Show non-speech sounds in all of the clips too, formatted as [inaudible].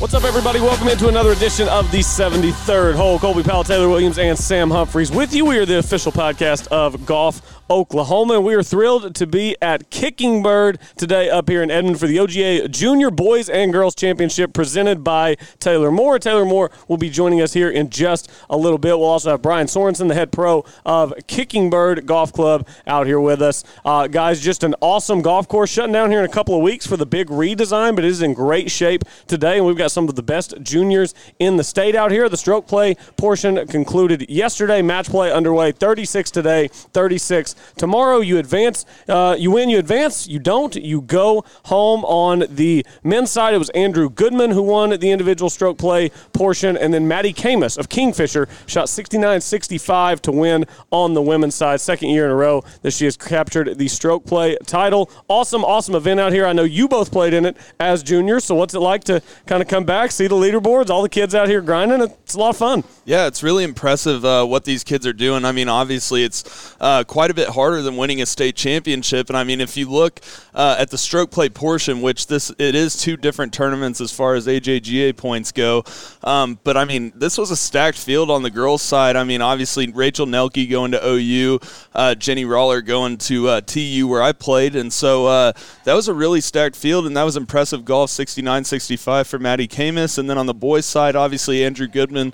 What's up, everybody? Welcome into another edition of the 73rd hole. Colby Powell, Taylor Williams, and Sam Humphreys with you. We are the official podcast of Golf Oklahoma, and we are thrilled to be at Kicking Bird today up here in Edmond for the OGA Junior Boys and Girls Championship presented by Taylor Moore. Taylor Moore will be joining us here in just a little bit. We'll also have Brian Sorenson, the head pro of Kicking Bird Golf Club, out here with us. Uh, guys, just an awesome golf course shutting down here in a couple of weeks for the big redesign, but it is in great shape today, and we've got some of the best juniors in the state out here. The stroke play portion concluded yesterday. Match play underway. 36 today, 36 tomorrow. You advance, uh, you win, you advance. You don't, you go home. On the men's side, it was Andrew Goodman who won the individual stroke play portion, and then Maddie Camus of Kingfisher shot 69-65 to win on the women's side. Second year in a row that she has captured the stroke play title. Awesome, awesome event out here. I know you both played in it as juniors. So what's it like to kind of come back, see the leaderboards, all the kids out here grinding? It's a lot of fun. Yeah, it's really impressive uh, what these kids are doing. I mean, obviously, it's uh, quite a bit harder than winning a state championship. And I mean, if you look uh, at the stroke play portion, which this it is two different tournaments as far as AJGA points go. Um, but I mean, this was a stacked field on the girls' side. I mean, obviously, Rachel Nelke going to OU, uh, Jenny Roller going to uh, TU where I played, and so uh, that was a really stacked field, and that was impressive golf, 69-65 for Maddie Camus. And then on the boys' side, obviously Andrew Goodman,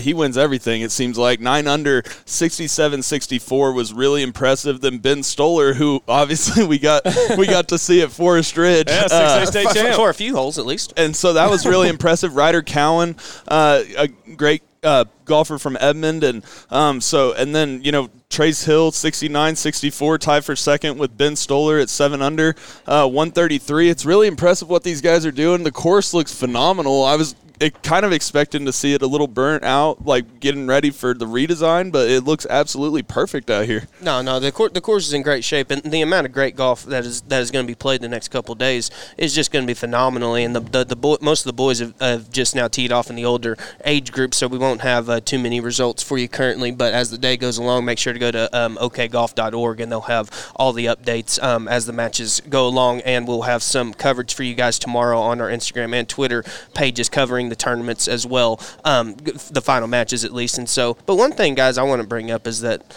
he wins everything. It seems like nine under, 67-64 was really impressive. Then Ben Stoller, who obviously [laughs] we got we got to see at Forest Ridge, yeah, uh, state champ. for a few holes at least. And so that was really [laughs] impressive. Ryder Cowan, uh, a great uh, golfer from Edmond, and um, so and then you know Trace Hill 69 64 tied for second with Ben Stoller at 7 under uh, 133 it's really impressive what these guys are doing. The course looks phenomenal. I was it kind of expecting to see it a little burnt out, like getting ready for the redesign, but it looks absolutely perfect out here. No, no, the the course is in great shape, and the amount of great golf that is that is going to be played the next couple days is just going to be phenomenal. And the the, the boy, most of the boys have, have, just now teed off in the older age group, so we won't have uh, too many results for you currently. But as the day goes along, make sure to go to um, okgolf.org, and they'll have all the updates um, as the matches go along, and we'll have some coverage for you guys tomorrow on our Instagram and Twitter pages covering the tournaments as well, um, the final matches at least. And so, but one thing, guys, I want to bring up is that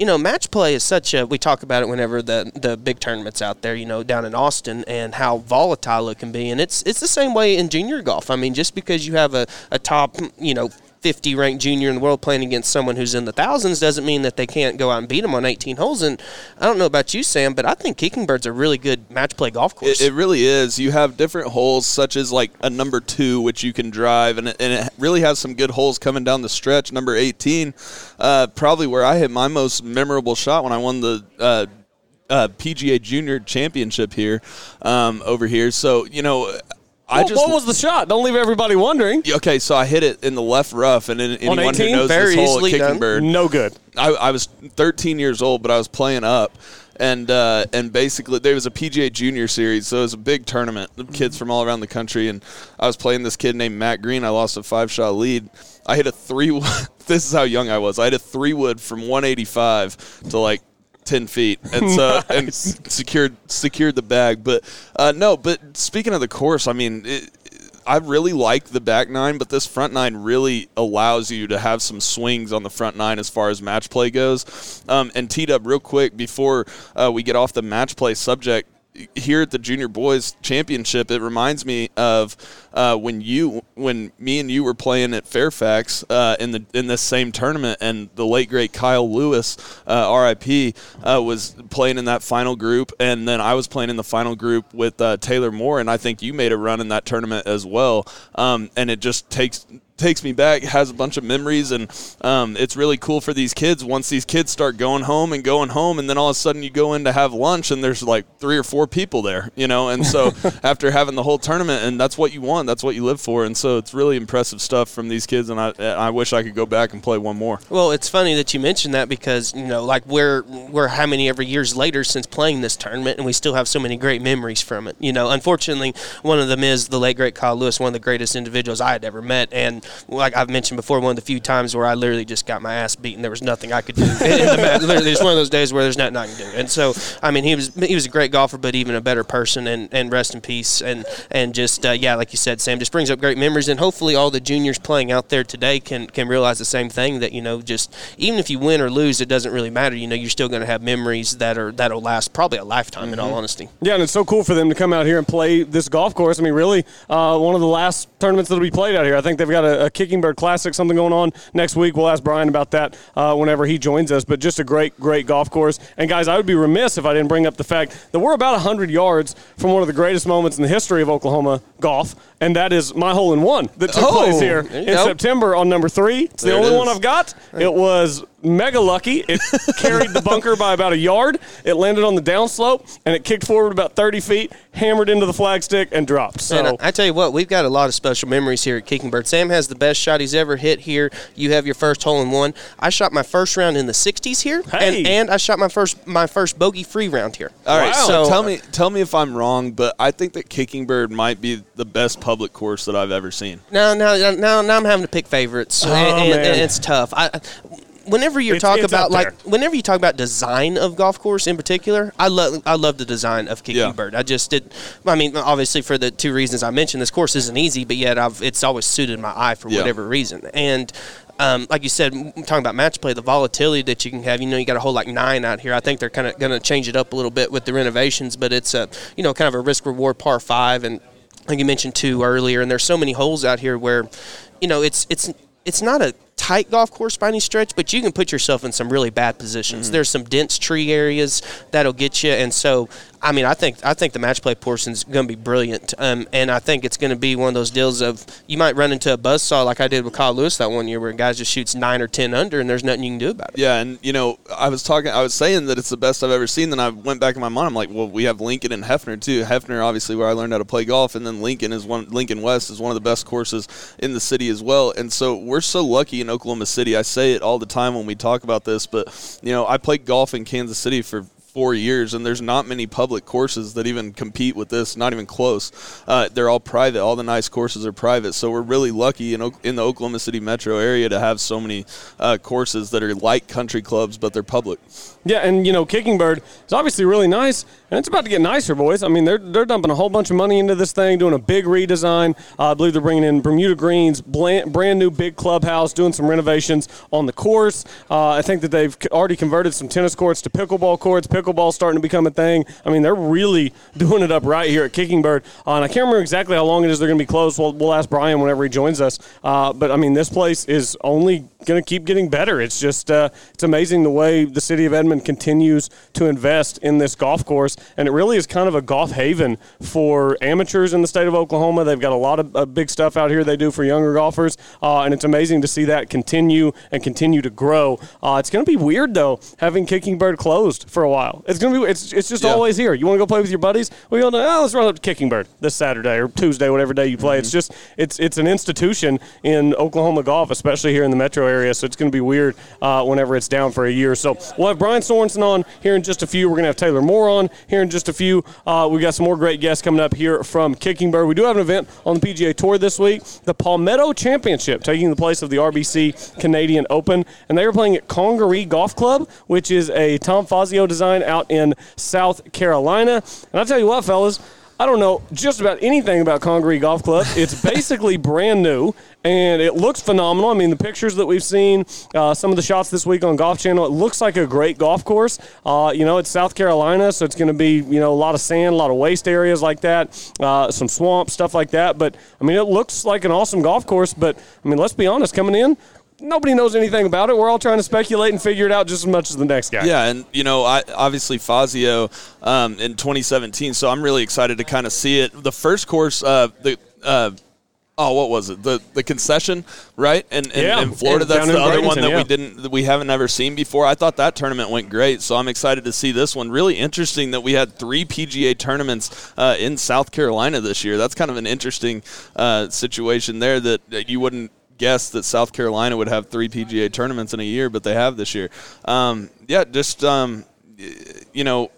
you know, match play is such a. We talk about it whenever the the big tournaments out there, you know, down in Austin, and how volatile it can be, and it's it's the same way in junior golf. I mean, just because you have a, a top, you know, 50 ranked junior in the world playing against someone who's in the thousands doesn't mean that they can't go out and beat them on 18 holes. And I don't know about you, Sam, but I think Kicking Bird's a really good match play golf course. It, it really is. You have different holes, such as like a number two, which you can drive, and it, and it really has some good holes coming down the stretch. Number 18, uh, probably where I hit my most memorable shot when I won the. Uh, uh, PGA Junior Championship here, um, over here. So you know, I just, what was the shot? Don't leave everybody wondering. Okay, so I hit it in the left rough, and anyone 18, who knows this hole Kicking done. Bird, No good. I, I was 13 years old, but I was playing up, and uh, and basically there was a PGA Junior Series, so it was a big tournament, kids from all around the country, and I was playing this kid named Matt Green. I lost a five shot lead. I hit a three. [laughs] this is how young I was. I hit a three wood from 185 to like 10 feet and so [laughs] and secured secured the bag but uh, no but speaking of the course i mean it, I really like the back nine, but this front nine really allows you to have some swings on the front nine as far as match play goes. Um, and teed up real quick before uh, we get off the match play subject here at the junior boys championship it reminds me of uh, when you when me and you were playing at Fairfax uh, in the in this same tournament and the late great Kyle Lewis uh, RIP uh, was playing in that final group. And then I was playing in the final group with uh, Taylor Moore and I think you made a run in that tournament as well. Um, and it just takes takes me back, has a bunch of memories, and um, it's really cool for these kids. Once these kids start going home and going home, and then all of a sudden you go in to have lunch, and there's like three or four people there, you know. And so [laughs] after having the whole tournament, and that's what you want, that's what you live for, and so it's really impressive stuff from these kids. And I, I wish I could go back and play one more. Well, it's funny that you mentioned that because you know, like we're we're how many every years later since playing this tournament, and we still have so many great memories from it. You know, unfortunately, one of them is the late great Kyle Lewis, one of the greatest individuals I had ever met, and like I've mentioned before, one of the few times where I literally just got my ass beaten. There was nothing I could do. in the match. [laughs] Literally, it's one of those days where there's nothing I can do. And so, I mean, he was he was a great golfer, but even a better person. And, and rest in peace. And and just uh, yeah, like you said, Sam, just brings up great memories. And hopefully, all the juniors playing out there today can can realize the same thing that you know, just even if you win or lose, it doesn't really matter. You know, you're still going to have memories that are that'll last probably a lifetime. In all honesty. Yeah, and it's so cool for them to come out here and play this golf course. I mean, really, uh, one of the last tournaments that'll be played out here. I think they've got a, a Kicking Bird Classic, something going on next week. We'll ask Brian about that uh, whenever he joins us. But just a great, great golf course. And guys, I would be remiss if I didn't bring up the fact that we're about 100 yards from one of the greatest moments in the history of Oklahoma golf, and that is my hole in one that took Oh, place here in go. September on number three. It's the There it only is. one I've got. It was mega lucky. It carried the bunker by about a yard. It landed on the downslope, and it kicked forward about 30 feet, hammered into the flagstick, and dropped. So And I, I tell you what, we've got a lot of special memories here at Kicking Bird. Sam has the best shot he's ever hit here. You have your first hole in one. I shot my first round in the '60s here, Hey. and, and I shot my first my first bogey free round here. All right, Wow. so So- tell me, tell me if I'm wrong, but I think that Kicking Bird might be the best public course that I've ever seen. Now, now, now, now I'm having to pick favorites, oh, and, and- Oh, and it's tough. I, whenever you talk it's about like, whenever you talk about design of golf course in particular, I love, I love the design of Kicking Yeah. Bird. I just did. I mean, obviously for the two reasons I mentioned, this course isn't easy, but yet I've, it's always suited my eye for Yeah. whatever reason. And um, like you said, talking about match play, the volatility that you can have. You know, you got a hole like nine out here. I think they're kind of going to change it up a little bit with the renovations, but it's a you know kind of a risk reward par five, and like you mentioned two earlier. And there's so many holes out here where, you know, it's it's it's not a tight golf course by any stretch, but you can put yourself in some really bad positions. Mm-hmm. There's some dense tree areas that'll get you, and so I mean, I think I think the match play portion is going to be brilliant, um, and I think it's going to be one of those deals of you might run into a buzzsaw like I did with Kyle Lewis that one year, where a guy just shoots nine or ten under, and there's nothing you can do about it. Yeah, and you know, I was talking, I was saying that it's the best I've ever seen. Then I went back in my mind. I'm like, well, we have Lincoln and Hefner too. Hefner, obviously, where I learned how to play golf, and then Lincoln is one. Lincoln West is one of the best courses in the city as well. And so we're so lucky in Oklahoma City. I say it all the time when we talk about this, but you know, I played golf in Kansas City for four years, and there's not many public courses that even compete with this. Not even close. Uh, they're all private. All the nice courses are private. So we're really lucky in, in the Oklahoma City metro area to have so many uh, courses that are like country clubs, but they're public. Yeah, and you know, Kicking Bird is obviously really nice, and it's about to get nicer, boys. I mean, they're they're dumping a whole bunch of money into this thing, doing a big redesign. Uh, I believe they're bringing in Bermuda greens, bland, brand new big clubhouse, doing some renovations on the course. Uh, I think that they've already converted some tennis courts to pickleball courts. Pickleball's starting to become a thing. I mean, they're really [laughs] doing it up right here at Kicking Bird. Uh, and I can't remember exactly how long it is they're going to be closed. We'll, we'll ask Brian whenever he joins us. Uh, but I mean, this place is only going to keep getting better. It's just uh, it's amazing the way the city of Edmond continues to invest in this golf course, and it really is kind of a golf haven for amateurs in the state of Oklahoma. They've got a lot of uh, big stuff out here they do for younger golfers, uh, and it's amazing to see that continue and continue to grow. Uh, it's going to be weird though having Kicking Bird closed for a while. It's going to be it's it's just Yeah. always here. You want to go play with your buddies? We go, oh, let's run up to Kicking Bird this Saturday or Tuesday, whatever day you play. It's just it's it's an institution in Oklahoma golf, especially here in the metro area. So it's going to be weird uh, whenever it's down for a year. So we'll have Brian Sorenson on here in just a few. We're going to have Taylor Moore on here in just a few. Uh, we got some more great guests coming up here from Kicking Bird. We do have an event on the PGA Tour this week, the Palmetto Championship, taking the place of the RBC Canadian Open, and they are playing at Congaree Golf Club, which is a Tom Fazio design out in South Carolina. And I'll tell you what, fellas. I don't know just about anything about Congaree Golf Club. [laughs] It's basically brand new and it looks phenomenal. I mean, the pictures that we've seen, uh, some of the shots this week on Golf Channel, it looks like a great golf course. Uh, you know, it's South Carolina, so it's going to be, you know, a lot of sand, a lot of waste areas like that, uh, some swamp, stuff like that. But, I mean, it looks like an awesome golf course. But, I mean, let's be honest, coming in, nobody knows anything about it. We're all trying to speculate and figure it out just as much as the next guy. Yeah, and you know, I obviously Fazio um, in 2017, so I'm really excited to kind of see it. The first course, uh, the uh, oh, what was it? The the concession, right? And in, Yeah, in Florida, that's the other one that yeah. we didn't that we haven't ever seen before. I thought that tournament went great, so I'm excited to see this one. Really interesting that we had three PGA tournaments uh, in South Carolina this year. That's kind of an interesting uh, situation there that, that you wouldn't guess that South Carolina would have three PGA tournaments in a year, but they have this year. Um, yeah, just um, you know,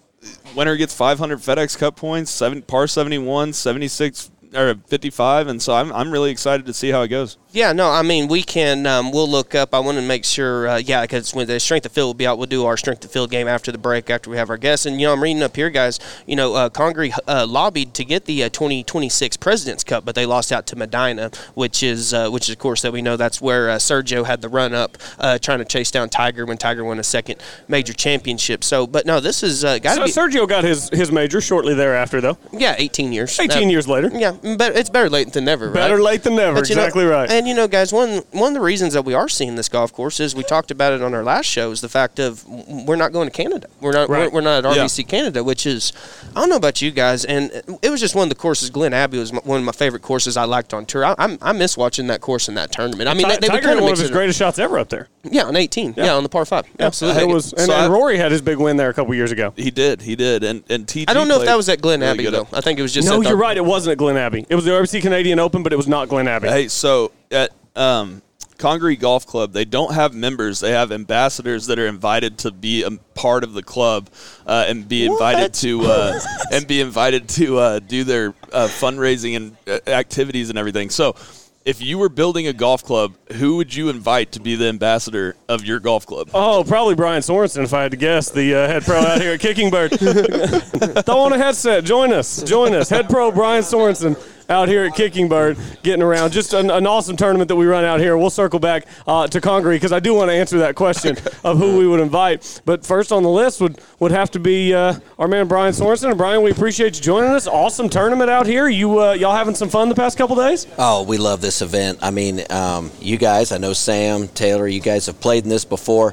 winner gets 500 FedEx Cup points, seven par 71, 76 or 55, and so I'm I'm really excited to see how it goes. Yeah, no, I mean we can. Um, we'll look up. I want to make sure. Uh, yeah, because when the strength of field will be out, we'll do our strength of field game after the break, after we have our guests. And you know, I'm reading up here, guys. You know, uh, Congaree uh, lobbied to get the uh, 2026 Presidents Cup, but they lost out to Medinah, which is uh, which is of course that we know that's where uh, Sergio had the run up, uh, trying to chase down Tiger when Tiger won a second major championship. So, but no, this is uh, got to So be. Sergio got his, his major shortly thereafter, though. yeah, 18 years. 18 Uh, years later. Yeah, but it's better late than never. Better late than never. But, you know, exactly right. And you know, guys, one one of the reasons that we are seeing this golf course is we talked about it on our last show is the fact of we're not going to Canada. We're not Right. we're, we're not at Yeah. RBC Canada, which is I don't know about you guys, and it was just one of the courses. Glen Abbey was m- one of my favorite courses I liked on tour. I, I'm, I miss watching that course in that tournament. I mean, Ti- they, they Tiger kind had of one of his greatest shots ever up there. Yeah, on 18. Yeah, on the par five. Absolutely. It was, and, So and Rory had his big win there a couple years ago. He did, he did, and and TG. I don't know if that was at Glen really Abbey good though. I think it was just No, at you're right. It wasn't at Glen Abbey. It was the RBC Canadian Open, but it was not Glen Abbey. Hey, so at um, Congaree Golf Club, they don't have members. They have ambassadors that are invited to be a part of the club uh, and be invited What? to uh, and be invited to uh, do their uh, fundraising and uh, activities and everything. So. If you were building a golf club, who would you invite to be the ambassador of your golf club? Oh, probably Brian Sorenson, if I had to guess, the uh, head pro out here at Kicking Bird. [laughs] Throw on a headset. Join us. Join us. Head pro Brian Sorenson out here at Kicking Bird, getting around. Just an, an awesome tournament that we run out here. We'll circle back uh, to Congaree because I do want to answer that question [laughs] of who we would invite. But first on the list would, would have to be uh, our man Brian Sorenson. And Brian, we appreciate you joining us. Awesome tournament out here. You uh, y'all having some fun the past couple days? Oh, we love this event. I mean, um, you guys, I know Sam, Taylor, you guys have played in this before.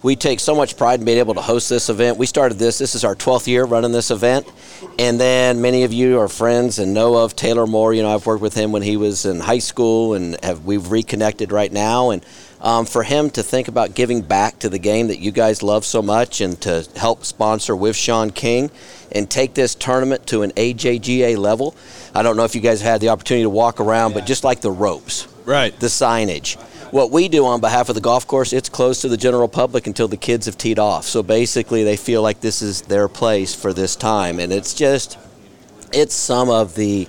We take so much pride in being able to host this event. We started this, this is our 12th year running this event. And then many of you are friends and know of Taylor Moore. You know, I've worked with him when he was in high school and have we've reconnected right now. And um, for him to think about giving back to the game that you guys love so much and to help sponsor with Sean King and take this tournament to an AJGA level. I don't know if you guys had the opportunity to walk around, but just like the ropes, Right. the signage. What we do on behalf of the golf course, it's closed to the general public until the kids have teed off. So basically, they feel like this is their place for this time, and it's just, it's some of the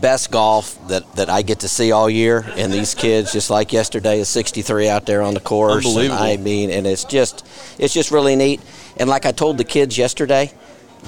best golf that, that I get to see all year. And these kids, just like yesterday, is 63 out there on the course. And I mean, and it's just, it's just really neat. And like I told the kids yesterday,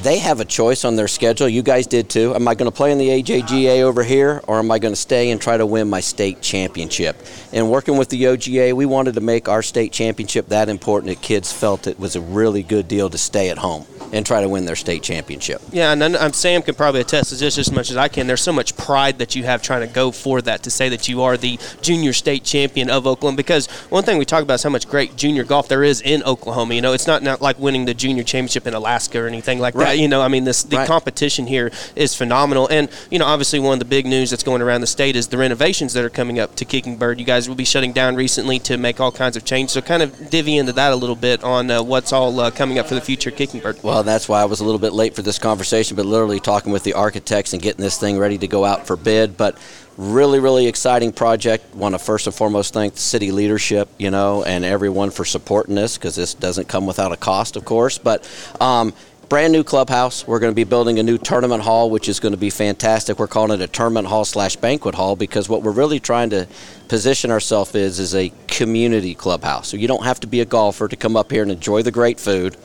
they have a choice on their schedule. You guys did too. Am I going to play in the AJGA over here, or am I going to stay and try to win my state championship? And working with the OGA, we wanted to make our state championship that important that kids felt it was a really good deal to stay at home and try to win their state championship. Yeah, and then, um, Sam can probably attest to this as much as I can. There's so much pride that you have trying to go for that to say that you are the junior state champion of Oklahoma. Because one thing we talk about is how much great junior golf there is in Oklahoma. You know, it's not, not like winning the junior championship in Alaska or anything like that. You know, I mean, this the Right. competition here is phenomenal. And you know, obviously, one of the big news that's going around the state is the renovations that are coming up to Kicking Bird. You guys will be shutting down recently to make all kinds of changes. So, kind of divvy into that a little bit on uh, what's all uh, coming up for the future of Kicking Bird. Well, that's why I was a little bit late for this conversation, but literally talking with the architects and getting this thing ready to go out for bid. But really, really exciting project. Want to first and foremost thank the city leadership, you know, and everyone for supporting this because this doesn't come without a cost, of course. But um, brand new clubhouse. We're going to be building a new tournament hall, which is going to be fantastic. We're calling it a tournament hall slash banquet hall because what we're really trying to position ourselves is is a community clubhouse. So you don't have to be a golfer to come up here and enjoy the great food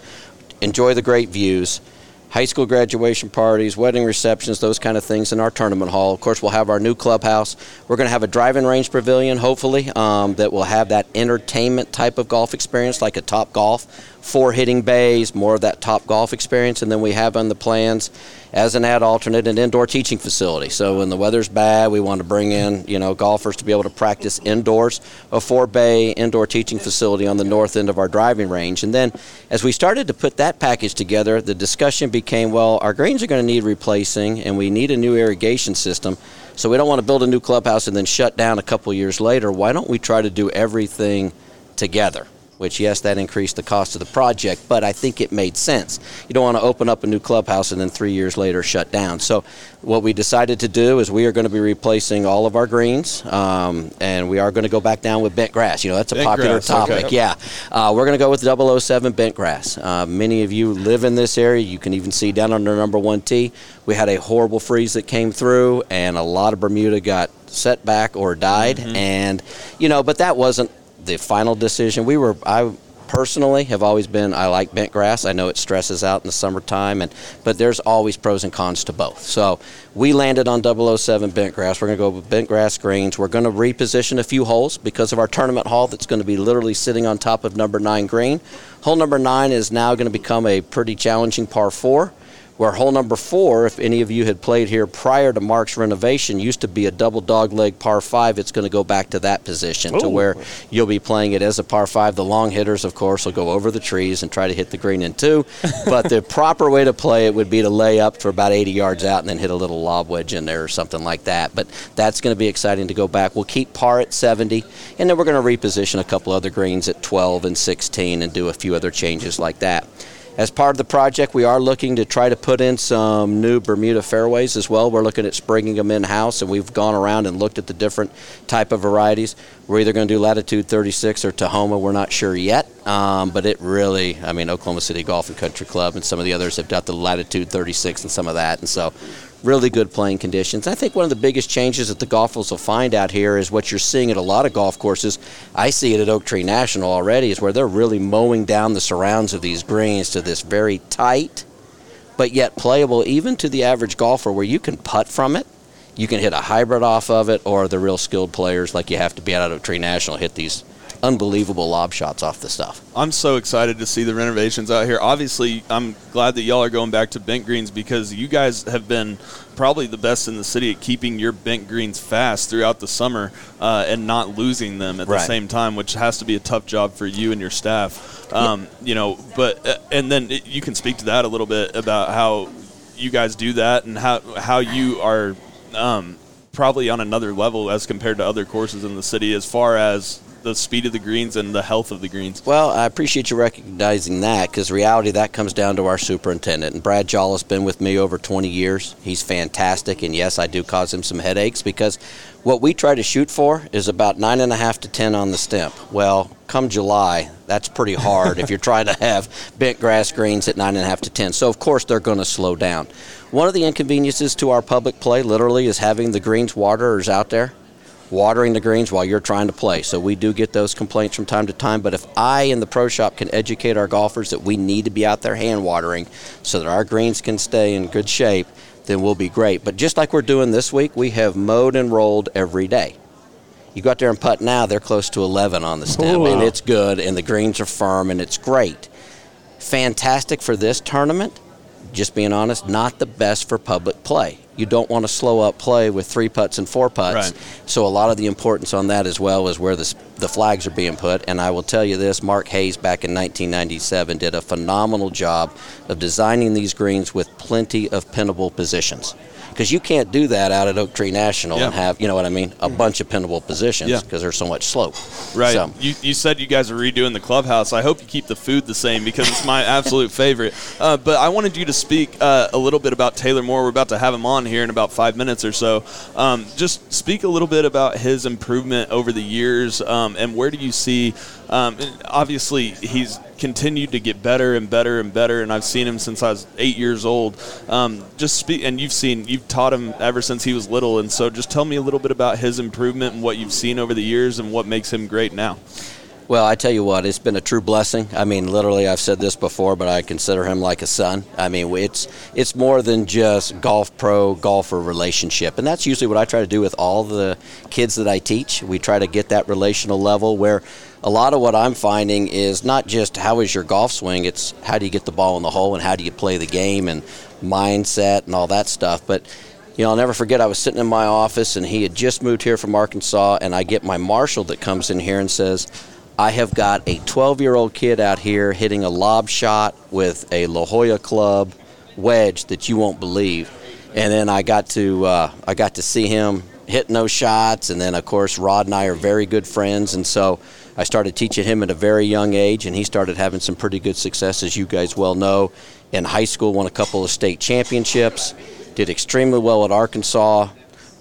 enjoy the great views. High school graduation parties, wedding receptions, those kind of things in our tournament hall. Of course, we'll have our new clubhouse. We're going to have a driving range pavilion, hopefully, um, that will have that entertainment type of golf experience, like a Top Golf, four hitting bays, more of that top golf experience, and then we have on the plans as an ad alternate an indoor teaching facility. So when the weather's bad, we want to bring in you know golfers to be able to practice indoors. A four bay indoor teaching facility on the north end of our driving range, and then as we started to put that package together, the discussion became well, our greens are going to need replacing, and we need a new irrigation system. So we don't want to build a new clubhouse and then shut down a couple years later. Why don't we try to do everything together? Which, yes, that increased the cost of the project, but I think it made sense. You don't want to open up a new clubhouse and then three years later shut down. So, what we decided to do is we are going to be replacing all of our greens, um, and we are going to go back down with bent grass. You know, that's a Bent popular grass, okay. topic. Yeah, uh, we're going to go with 007 bent grass. Uh, many of you live in this area. You can even see down under number one tee, we had a horrible freeze that came through, and a lot of Bermuda got set back or died. And you know, but that wasn't the final decision. We were I. Personally, have always been I like bent grass. I know it stresses out in the summertime, and but there's always pros and cons to both. So we landed on 007 bent grass. We're going to go with bent grass greens. We're going to reposition a few holes because of our tournament hall that's going to be literally sitting on top of number nine green. Hole number nine is now going to become a pretty challenging par four. Where hole number four, if any of you had played here prior to Mark's renovation, used to be a double dog leg par five. It's going to go back to that position to where you'll be playing it as a par five. The long hitters, of course, will go over the trees and try to hit the green in two. [laughs] but the proper way to play it would be to lay up for about 80 yards out and then hit a little lob wedge in there or something like that. But that's going to be exciting to go back. We'll keep par at 70, and then we're going to reposition a couple other greens at 12 and 16 and do a few other changes like that. As part of the project, we are looking to try to put in some new Bermuda fairways as well. We're looking at springing them in house, and we've gone around and looked at the different type of varieties. We're either going to do Latitude 36 or Tahoma. We're not sure yet, um, but it really, I mean, Oklahoma City Golf and Country Club and some of the others have got the Latitude 36 and some of that, and so really good playing conditions. I think one of the biggest changes that the golfers will find out here is what you're seeing at a lot of golf courses. I see it at Oak Tree National already, is where they're really mowing down the surrounds of these greens to this very tight, but yet playable even to the average golfer, where you can putt from it. You can hit a hybrid off of it, or the real skilled players, like you have to be out at Oak Tree National, hit these unbelievable lob shots off the stuff. I'm so excited to see the renovations out here. Obviously, I'm glad that y'all are going back to bent greens because you guys have been probably the best in the city at keeping your bent greens fast throughout the summer uh, and not losing them at the same time, which has to be a tough job for you and your staff. Um, You know, but uh, and then it, you can speak to that a little bit about how you guys do that and how how you are um, probably on another level as compared to other courses in the city as far as the speed of the greens and the health of the greens. Well, I appreciate you recognizing that because reality that comes down to our superintendent. And Brad Jall has been with me over 20 years. He's fantastic, and yes, I do cause him some headaches because what we try to shoot for is about nine and a half to 10 on the stem. Well, come July, that's pretty hard if you're trying to have bent grass greens at nine and a half to 10. So of course they're going to slow down. One of the inconveniences to our public play, literally, is having the greens waterers out there watering the greens while you're trying to play. So we do get those complaints from time to time. But if I in the pro shop can educate our golfers that we need to be out there hand watering so that our greens can stay in good shape, then we'll be great. But just like we're doing this week, we have mowed and rolled every day. You go out there and putt now, they're close to 11 on the stem, and it's good, and the greens are firm, and it's great. Fantastic for this tournament. Just being honest, not the best for public play. You don't want to slow up play with three putts and four putts. Right. So a lot of the importance on that as well is where the, the flags are being put. And I will tell you this: Mark Hayes back in 1997 did a phenomenal job of designing these greens with plenty of pinnable positions. Because you can't do that out at Oak Tree National and have, you know what I mean, a bunch of pinnable positions Yeah. because there's so much slope. Right. So, You, you said you guys are redoing the clubhouse. I hope you keep the food the same because it's my [laughs] absolute favorite. Uh, but I wanted you to speak uh, a little bit about Taylor Moore. We're about to have him on here in about five minutes or so. Um, just speak a little bit about his improvement over the years um, and where do you see. Um, obviously, he's continued to get better and better and better, and I've seen him since I was eight years old. Um, just and you've seen, you've taught him ever since he was little, and so just tell me a little bit about his improvement and what you've seen over the years and what makes him great now. Well, I tell you what, it's been a true blessing. I mean, literally, I've said this before, but I consider him like a son. I mean, it's it's more than just golf pro golfer relationship, and that's usually what I try to do with all the kids that I teach. We try to get that relational level where a lot of what I'm finding is not just how is your golf swing, it's how do you get the ball in the hole and how do you play the game and mindset and all that stuff. But you know, I'll never forget. I was sitting in my office, and he had just moved here from Arkansas, and I get my marshal that comes in here and says I have got a 12 year old kid out here hitting a lob shot with a La Jolla club wedge that you won't believe. And then I got to uh, I got to see him hitting those shots, and then of course Rod and I are very good friends, and so I started teaching him at a very young age, and he started having some pretty good success, as you guys well know. In high school, won a couple of state championships, did extremely well at Arkansas,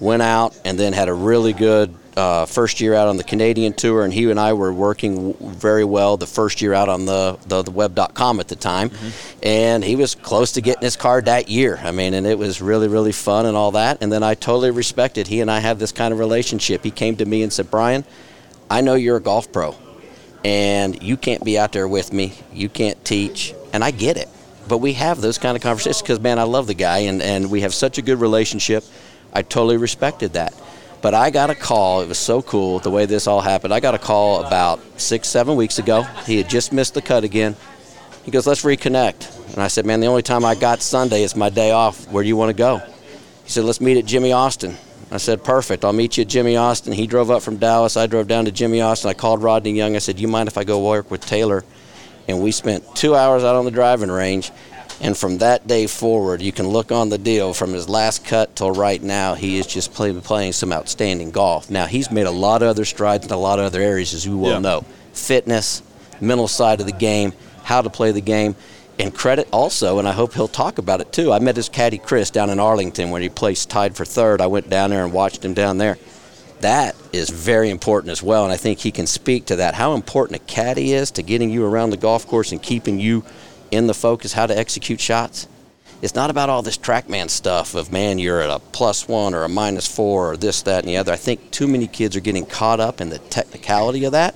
went out, and then had a really good uh, first year out on the Canadian tour, and he and I were working very well the first year out on the, the, the web.com at the time. Mm-hmm. And he was close to getting his card that year. I mean, and it was really, really fun and all that. And then I totally respected he and I have this kind of relationship. He came to me and said, Brian, I know you're a golf pro, and you can't be out there with me. You can't teach, and I get it. But we have those kind of conversations because, man, I love the guy, and, and we have such a good relationship. I totally respected that. But I got a call. It was so cool the way this all happened. I got a call about six, seven weeks ago. He had just missed the cut again. He goes, let's reconnect. And I said, man, the only time I got Sunday is my day off. Where do you want to go? He said, let's meet at Jimmie Austin. I said, perfect. I'll meet you at Jimmie Austin. He drove up from Dallas. I drove down to Jimmie Austin. I called Rodney Young. I said, you mind if I go work with Taylor? And we spent two hours out on the driving range. And from that day forward, you can look on the deal from his last cut till right now, he is just play, playing some outstanding golf. Now, he's made a lot of other strides in a lot of other areas, as you well yeah. know fitness, mental side of the game, how to play the game. And credit also, and I hope he'll talk about it too. I met his caddy Chris down in Arlington when he placed tied for third. I went down there and watched him down there. That is very important as well, and I think he can speak to that. How important a caddy is to getting you around the golf course and keeping you in the focus how to execute shots. It's not about all this TrackMan stuff of, man, you're at a plus one or a minus four or this, that, and the other. I think too many kids are getting caught up in the technicality of that.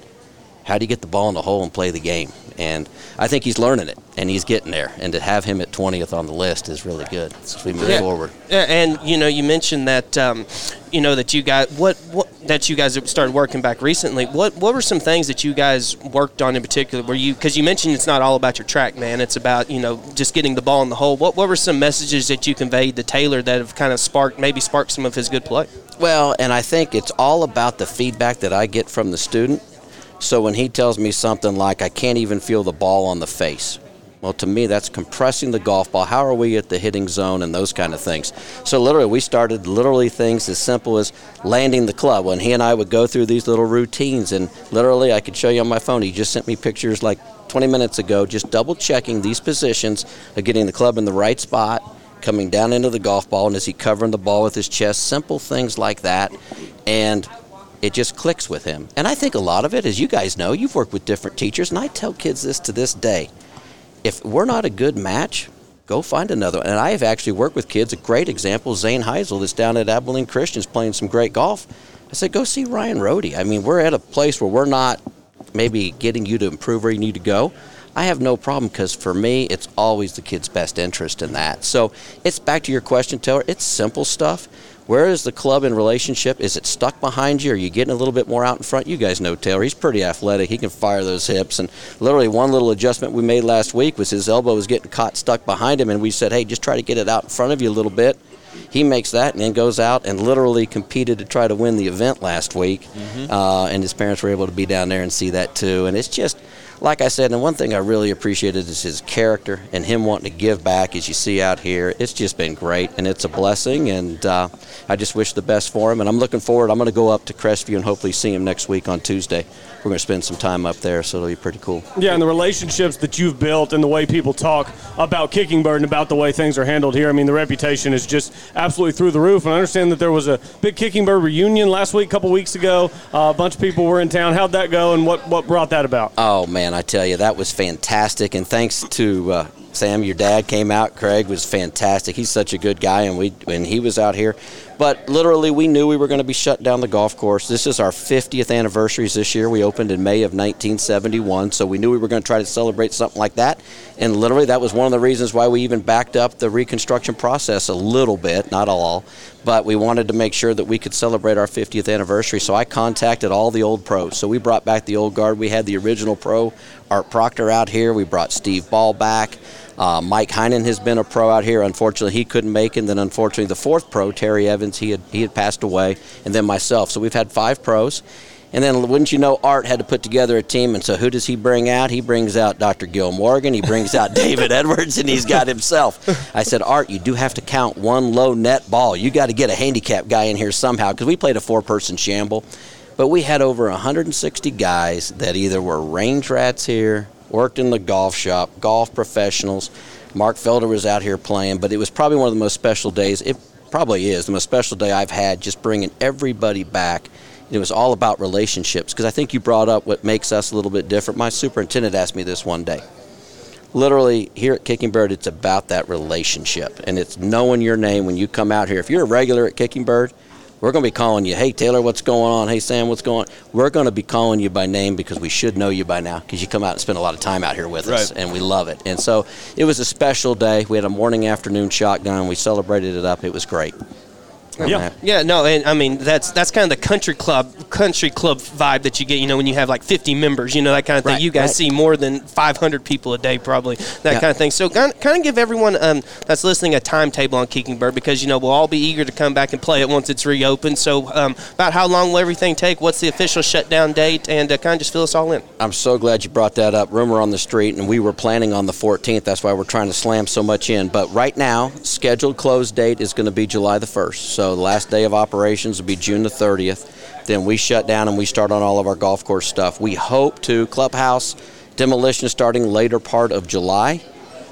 How do you get the ball in the hole and play the game? And I think he's learning it and he's getting there. And to have him at 20th on the list is really good as we move yeah. forward. Yeah, and you know, you mentioned that um, you know that you guys what what that you guys started working back recently. What what were some things that you guys worked on in particular? Were you because you mentioned it's not all about your track, man. it's about you know just getting the ball in the hole. What what were some messages that you conveyed to Taylor that have kind of sparked maybe sparked some of his good play? Well, and I think it's all about the feedback that I get from the student so when he tells me something like, I can't even feel the ball on the face, well, to me, that's compressing the golf ball. How are we at the hitting zone and those kind of things? So, literally, we started literally things as simple as landing the club. When he and I would go through these little routines, and literally, I could show you on my phone. He just sent me pictures like 20 minutes ago, just double checking these positions of getting the club in the right spot, coming down into the golf ball, and is he covering the ball with his chest? Simple things like that. And it just clicks with him. And I think a lot of it, as you guys know, you've worked with different teachers, and I tell kids this to this day. If we're not a good match, go find another. And I have actually worked with kids. A great example, Zane Heisel, that's down at Abilene Christians playing some great golf. I said, go see Ryan Rohde. I mean, we're at a place where we're not maybe getting you to improve where you need to go. I have no problem because for me, it's always the kid's best interest in that. So it's back to your question, Taylor. It's simple stuff. Where is the club in relationship? Is it stuck behind you? Are you getting a little bit more out in front? You guys know Taylor. He's pretty athletic. He can fire those hips. And literally, one little adjustment we made last week was his elbow was getting caught stuck behind him. And we said, hey, just try to get it out in front of you a little bit. He makes that and then goes out and literally competed to try to win the event last week. Mm-hmm. Uh, and his parents were able to be down there and see that too. And it's just like I said, and one thing I really appreciated is his character and him wanting to give back, as you see out here. It's just been great, and it's a blessing, and uh, I just wish the best for him. And I'm looking forward. I'm going to go up to Crestview and hopefully see him next week on Tuesday. We're going to spend some time up there, so it'll be pretty cool. Yeah, and the relationships that you've built and the way people talk about Kicking Bird and about the way things are handled here. I mean, the reputation is just absolutely through the roof. And I understand that there was a big Kicking Bird reunion last week, a couple weeks ago. Uh, a bunch of people were in town. How'd that go, and what, what brought that about? Oh, man, I tell you, that was fantastic. And thanks to uh, Sam, your dad came out. Craig was fantastic. He's such a good guy, and we when he was out here, But literally, we knew we were going to be shutting down the golf course. This is our 50th anniversaries this year. We opened in May of 1971, so we knew we were going to try to celebrate something like that. And literally, that was one of the reasons why we even backed up the reconstruction process a little bit, not all. But we wanted to make sure that we could celebrate our 50th anniversary. So I contacted all the old pros. So we brought back the old guard. We had the original pro, Art Proctor, out here. We brought Steve Ball back. Uh, Mike Heinen has been a pro out here. Unfortunately, he couldn't make it. And then, unfortunately, the fourth pro, Terry Evans, he had he had passed away, and then myself. So we've had five pros. And then, wouldn't you know, Art had to put together a team. And so, who does he bring out? He brings out Dr. Gil Morgan. He brings out [laughs] David Edwards, and he's got himself. I said, Art, you do have to count one low net ball. You got to get a handicap guy in here somehow because we played a four-person shamble. But we had over 160 guys that either were range rats here, worked in the golf shop, golf professionals. Mark Felder was out here playing, but it was probably one of the most special days. It probably is the most special day I've had just bringing everybody back. It was all about relationships because I think you brought up what makes us a little bit different. My superintendent asked me this one day. Literally, here at Kicking Bird, it's about that relationship and it's knowing your name when you come out here. If you're a regular at Kicking Bird, we're going to be calling you, hey, Taylor, what's going on? Hey, Sam, what's going on? We're going to be calling you by name because we should know you by now because you come out and spend a lot of time out here with us, and we love it. And so it was a special day. We had a morning afternoon shotgun. We celebrated it up. It was great. Yeah. Yeah, no, and I mean that's that's kind of the country club country club vibe that you get. You know, when you have like 50 members, you know that kind of thing. Right, you guys right. see more than 500 people a day, probably that Yeah. kind of thing. So kind of, kind of give everyone um, that's listening a timetable on Kicking Bird because you know we'll all be eager to come back and play it once it's reopened. So um, about how long will everything take? What's the official shutdown date? And uh, kind of just fill us all in. I'm so glad you brought that up. Rumor on the street, and we were planning on the 14th. That's why we're trying to slam so much in. But right now, scheduled close date is going to be July the 1st. So the last day of operations will be June the 30th. Then we shut down and we start on all of our golf course stuff. We hope to clubhouse demolition starting later part of July.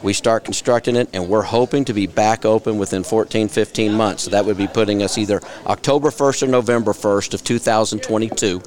We start constructing it, and we're hoping to be back open within 14, 15 months. So that would be putting us either October 1st or November 1st of 2022.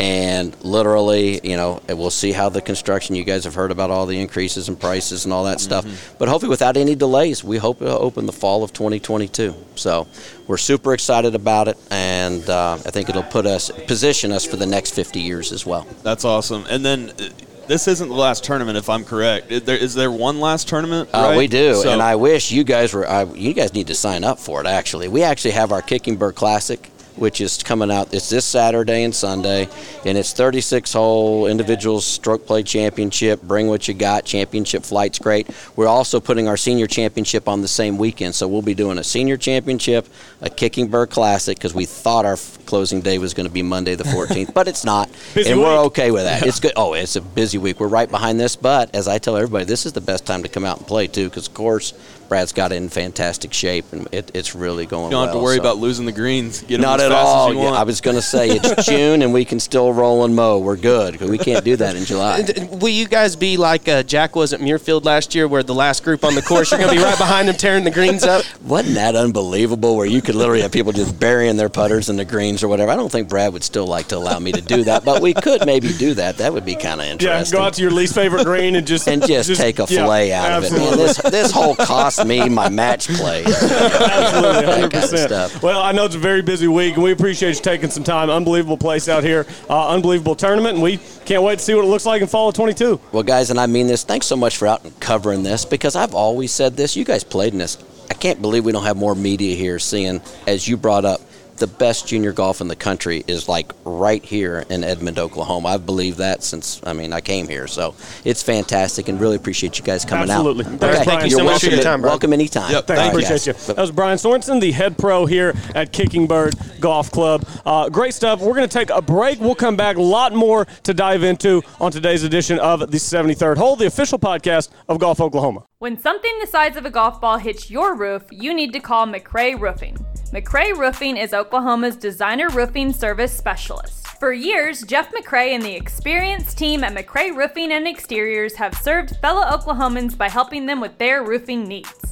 And literally, you know, we'll see how the construction. You guys have heard about all the increases in prices and all that stuff. But hopefully, without any delays, we hope to open the fall of 2022. So we're super excited about it, and uh, I think it'll put us position us for the next 50 years as well. That's awesome. And then uh, this isn't the last tournament, if I'm correct. Is there, is there one last tournament? Uh. We do, So- and I wish you guys were. I, you guys need to sign up for it. Actually, we actually have our Kicking Bird Classic, which is coming out. It's this Saturday and Sunday, and it's 36 hole individuals stroke play championship. Bring what you got. Championship flight's great. We're also putting our senior championship on the same weekend, so we'll be doing a senior championship, a Kicking Bird Classic, because we thought our f- closing day was going to be Monday the 14th, but it's not, [laughs] Busy and we're okay with that. [laughs] It's good. Oh, it's a busy week. We're right behind this, but as I tell everybody, this is the best time to come out and play too, because of course Brad's got it in fantastic shape, and it, it's really going. You don't have to worry so- about losing the greens. Get 'em Not as at fast all. As you Yeah, want. I was going [laughs] to say it's June, and we can still roll and mow. We're good 'cause we can't do that in July. Will you guys be like uh, Jack was at Muirfield last year, where the last group on the course, you're going to be right behind him tearing the greens up? [laughs] Wasn't that unbelievable? Where you could literally have people just burying their putters in the greens or whatever. I don't think Brad would still like to allow me to do that, but we could maybe do that. That would be kind of interesting. Yeah, interesting. go out to your least favorite green and just and just, take a yeah, fillet out of it. Man, this this whole cost me my match play. Absolutely, That hundred kind of stuff. Well, I know it's a very busy week, and we appreciate you taking some time. Unbelievable place out here, uh, unbelievable tournament, and we can't wait to see what it looks like in fall of 22. Well, guys, and I mean this. Thanks so much for out and covering this because I've always said this. You guys played in this. I can't believe we don't have more media here seeing, as you brought up, the best junior golf in the country is like right here in Edmond, Oklahoma. I've believed that since I mean I came here, so it's fantastic and really appreciate you guys coming Absolutely. out. Thanks, Brian. Thank you You're so much for welcome, your time, Brian. welcome anytime. Yep, Thanks, All right, appreciate you. That was Brian Sorenson, the head pro here at Kicking Bird Golf Club. Uh, great stuff. We're going to take a break. We'll come back. A lot more to dive into on today's edition of the 73rd Hole, the official podcast of Golf Oklahoma. When something the size of a golf ball hits your roof, you need to call McRae Roofing. McRae Roofing is Oklahoma's designer roofing service specialist. For years, Jeff McRae and the experienced team at McRae Roofing and Exteriors have served fellow Oklahomans by helping them with their roofing needs.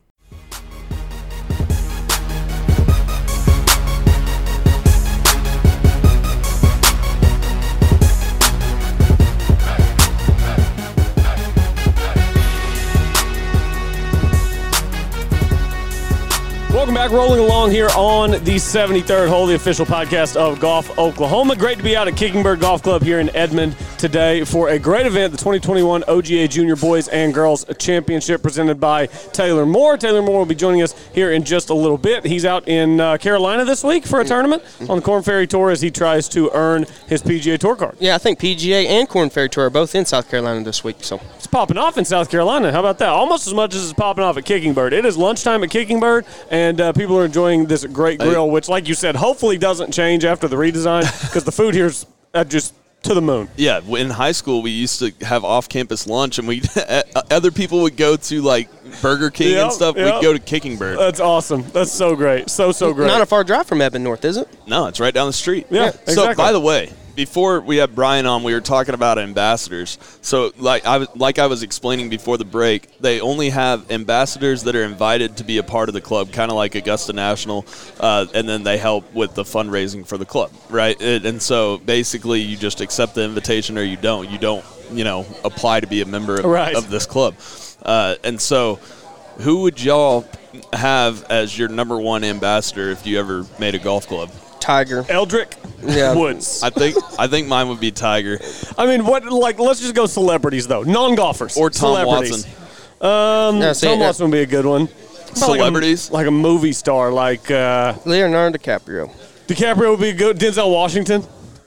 Welcome back, rolling along here on the 73rd hole, the official podcast of Golf Oklahoma. Great to be out at Kickingbird Golf Club here in Edmond today for a great event, the 2021 OGA Junior Boys and Girls Championship presented by Taylor Moore. Taylor Moore will be joining us here in just a little bit. He's out in uh, Carolina this week for a tournament on the Korn Ferry Tour as he tries to earn his PGA Tour card. Yeah, I think PGA and Korn Ferry Tour are both in South Carolina this week. So It's popping off in South Carolina. How about that? Almost as much as it's popping off at Kickingbird. It is lunchtime at Kickingbird, and uh, people are enjoying this great grill, which, like you said, hopefully doesn't change after the redesign because the food here's uh, just to the moon. Yeah, in high school we used to have off-campus lunch, and we [laughs] other people would go to like Burger King Yep, and stuff. yep. We'd go to Kickingbird. That's awesome. That's so great. So so great. not a far drive from Edmond North, is it? no, it's right down the street. Yeah, So exactly. by the way, before we had Brian on, we were talking about ambassadors. So like I was like I was explaining before the break, they only have ambassadors that are invited to be a part of the club, kind of like Augusta National, uh, and then they help with the fundraising for the club, right? It, and so basically, you just accept the invitation or you don't. You don't, you know, apply to be a member of, Right. of this club. Uh, and so, who would y'all have as your number one ambassador if you ever made a golf club? Tiger. Eldrick Yeah. Woods. I think I think mine would be Tiger I mean, what? Like, let's just go celebrities though, non golfers or Tom celebrities. Watson. Um, Yeah, see, Tom yeah. Watson would be a good one. About like a- Celebrities? like a, movie star, like uh, Leonardo DiCaprio. DiCaprio would be good. Denzel Washington.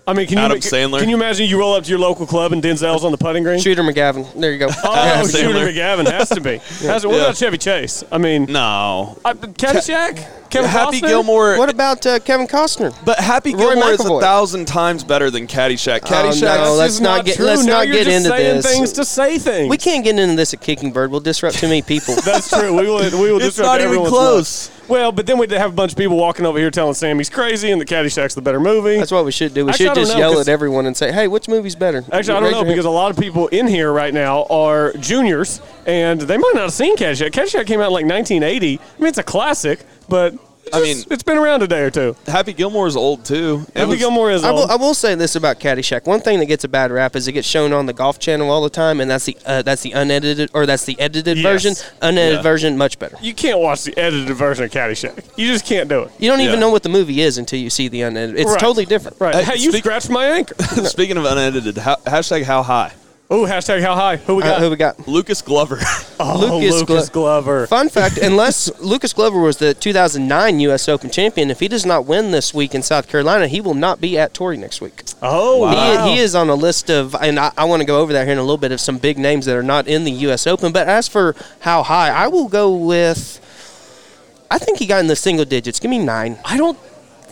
I mean, can Adam you Sandler. Can you imagine you roll up to your local club and Denzel's on the putting green? Shooter McGavin. There you go. Oh, Adam Shooter Sandler. McGavin has to be. [laughs] Has to, what Yeah. about Chevy Chase? I mean, No, uh, Caddyshack, Kevin Happy Costner? Gilmore. What about uh, Kevin Costner? But Happy Roy Gilmore is a thousand times better than Caddyshack. Oh, Caddyshack. no, let's is not get- true. let's Now not you're get just into saying this. things to say things. We can't get into this at Kickingbird. We'll disrupt too many people. [laughs] That's true. We will. We will It's disrupt not even everyone's close. life. Well, but then we'd have a bunch of people walking over here telling Sam he's crazy and the Caddyshack's the better movie. That's what we should do. We Actually, I should don't just know, yell 'cause- at everyone and say, "Hey, which movie's better?" Actually, I don't Raise know your hand. because a lot of people in here right now are juniors, and they might not have seen Caddyshack. Caddyshack came out in like 1980. I mean, it's a classic, but I mean- it's been around a day or two. Happy Gilmore's old too. Happy was- Gilmore is I will, old. I will say this about Caddyshack. One thing that gets a bad rap is it gets shown on the Golf Channel all the time, and that's the uh, that's the unedited or that's the edited Yes. version. Unedited Yeah. version, much better. you can't watch the edited version of Caddyshack. You just can't do it. You don't even know what the movie is until you see the unedited. It's Right. totally different. Right. Hey, Hey, you speak- scratched my anchor. [laughs] Speaking of unedited, how, hashtag how high? Oh, hashtag how high? Who we Uh, got? who we got? Lucas Glover. [laughs] [laughs] oh, Lucas Lucas, Glo- Glover. Fun [laughs] fact: Unless Lucas Glover was the 2009 U.S. Open champion, if he does not win this week in South Carolina, he will not be at Torrey next week. Oh, wow. He, he is on a list of, and I, I want to go over that here in a little bit of some big names that are not in the U.S. Open. But as for how high, I will go with. I think he got in the single digits. Give me nine. I don't.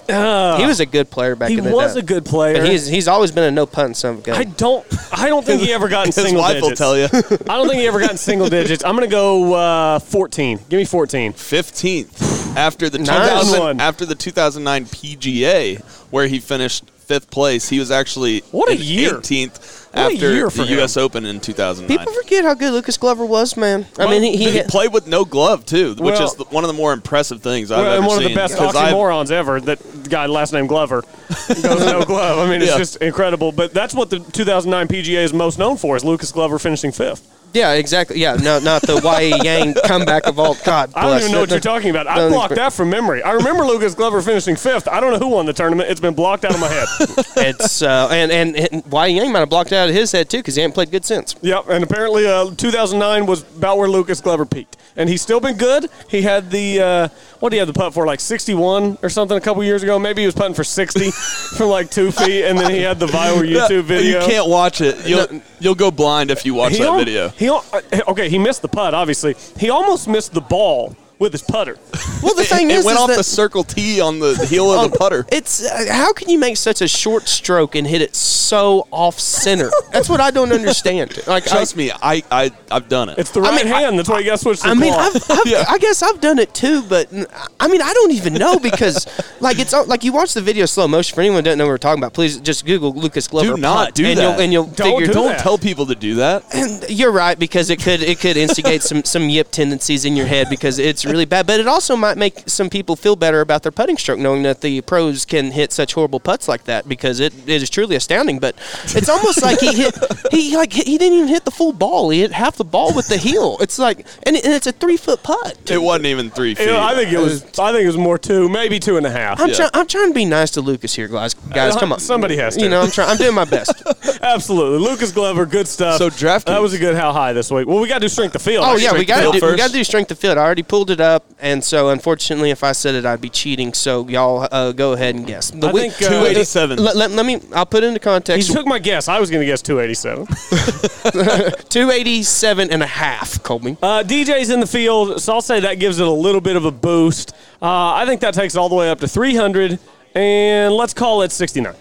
Uh, he was a good player back he in the was day. a good player. But he's he's always been a no punt son of a gun. I don't. I don't think he ever got in [laughs] His single wife will digits. tell you. [laughs] I don't think he ever got in single digits. I'm gonna go uh, 14. Give me 14. Fifteenth after the Nice. 2000, after the 2009 PGA where he finished fifth place. He was actually What a year. 18th What after year for the him. U.S. Open in 2009. People forget how good Lucas Glover was, man. I Well, mean, he, he, he played with no glove too, which Well- is the, one of the more impressive things I've Well, ever and one seen. of the best 'Cause I've- oxymorons ever. That guy, last name Glover, goes no [laughs] glove. I mean, it's Yeah. just incredible. But that's what the 2009 PGA is most known for: is Lucas Glover finishing fifth. yeah, exactly. Yeah, no, not the Y.E. Yang [laughs] comeback of all. God, I don't even know what you're talking about. I blocked that from memory. I remember Lucas Glover finishing fifth. I don't know who won the tournament. It's been blocked out of my head. [laughs] It's uh, and, and and Y.E. Yang might have blocked out out of his head too because he ain't played good since. Yep, and apparently uh, 2009 was about where Lucas Glover peaked, and he's still been good. He had the uh, what did he have the putt for like 61 or something a couple years ago. Maybe he was putting for 60 [laughs] from like two feet, and then he had the viral [laughs] YouTube video. You can't watch it. You'll you'll go blind if you watch He that al- video. He al- uh, okay, he missed the putt. Obviously, he almost missed the ball with his putter. [laughs] Well, the thing it is, it went is off that- the circle T on the heel of the putter. It's uh, how can you make such a short stroke and hit it so off center? [laughs] That's what I don't understand. Like, Trust I, me, I, I I've done it. It's the I right mean, I- hand. That's why you got to switch to I the mean. I've, I've, [laughs] I guess I've done it too, but I mean, I don't even know because, like, it's like you watch the video slow motion. For anyone who doesn't know what we're talking about, please just Google Lucas Glover. do not putt, do and that. You'll, and you'll Don't figure. do Don't that. tell people to do that. And you're right because it could it could instigate some some yip tendencies in your head because it's really bad. But it also might make some people feel better about their putting stroke, knowing that the pros can hit such horrible putts like that because it, it is truly astounding. But it's almost like he hit he like he didn't even hit the full ball. He hit half the ball with the heel. It's like and, it- and it's a three foot putt. It wasn't even three feet. You know, I think it was. I think it was more two, maybe two and a half. I'm, try- I'm trying to be nice to Lucas here, guys. Guys, uh, come on. Somebody has to. You know, I'm trying. I'm doing my best. [laughs] Absolutely, Lucas Glover, good stuff. So DraftKings. That was a good how high this week. Well, we got to do strength of field. Oh yeah, we got to field do, we got to do strength of field. I already pulled it up, and so unfortunately, if I said it, I'd be cheating. So y'all uh, go ahead and guess. The I week- think, uh, 287. Let, let, let me. I'll put it into context. You took my guess. I was going to guess 287. [laughs] 287 and a half, Colby. Uh, DJ's in the field, so I'll say that gives it a little bit of a boost. Uh, I think that takes it all the way up to 300, and let's call it 69.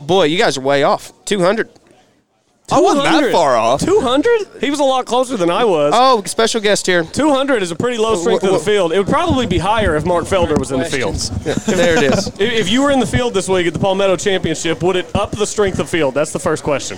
Boy, you guys are way off. 200. I wasn't that 200. far off. 200? He was a lot closer than I was. Oh, special guest here. 200 is a pretty low strength of the field. It would probably be higher if Mark Felder was in the field. There it is. [laughs] If- If you were in the field this week at the Palmetto Championship, would it up the strength of field? That's the first question.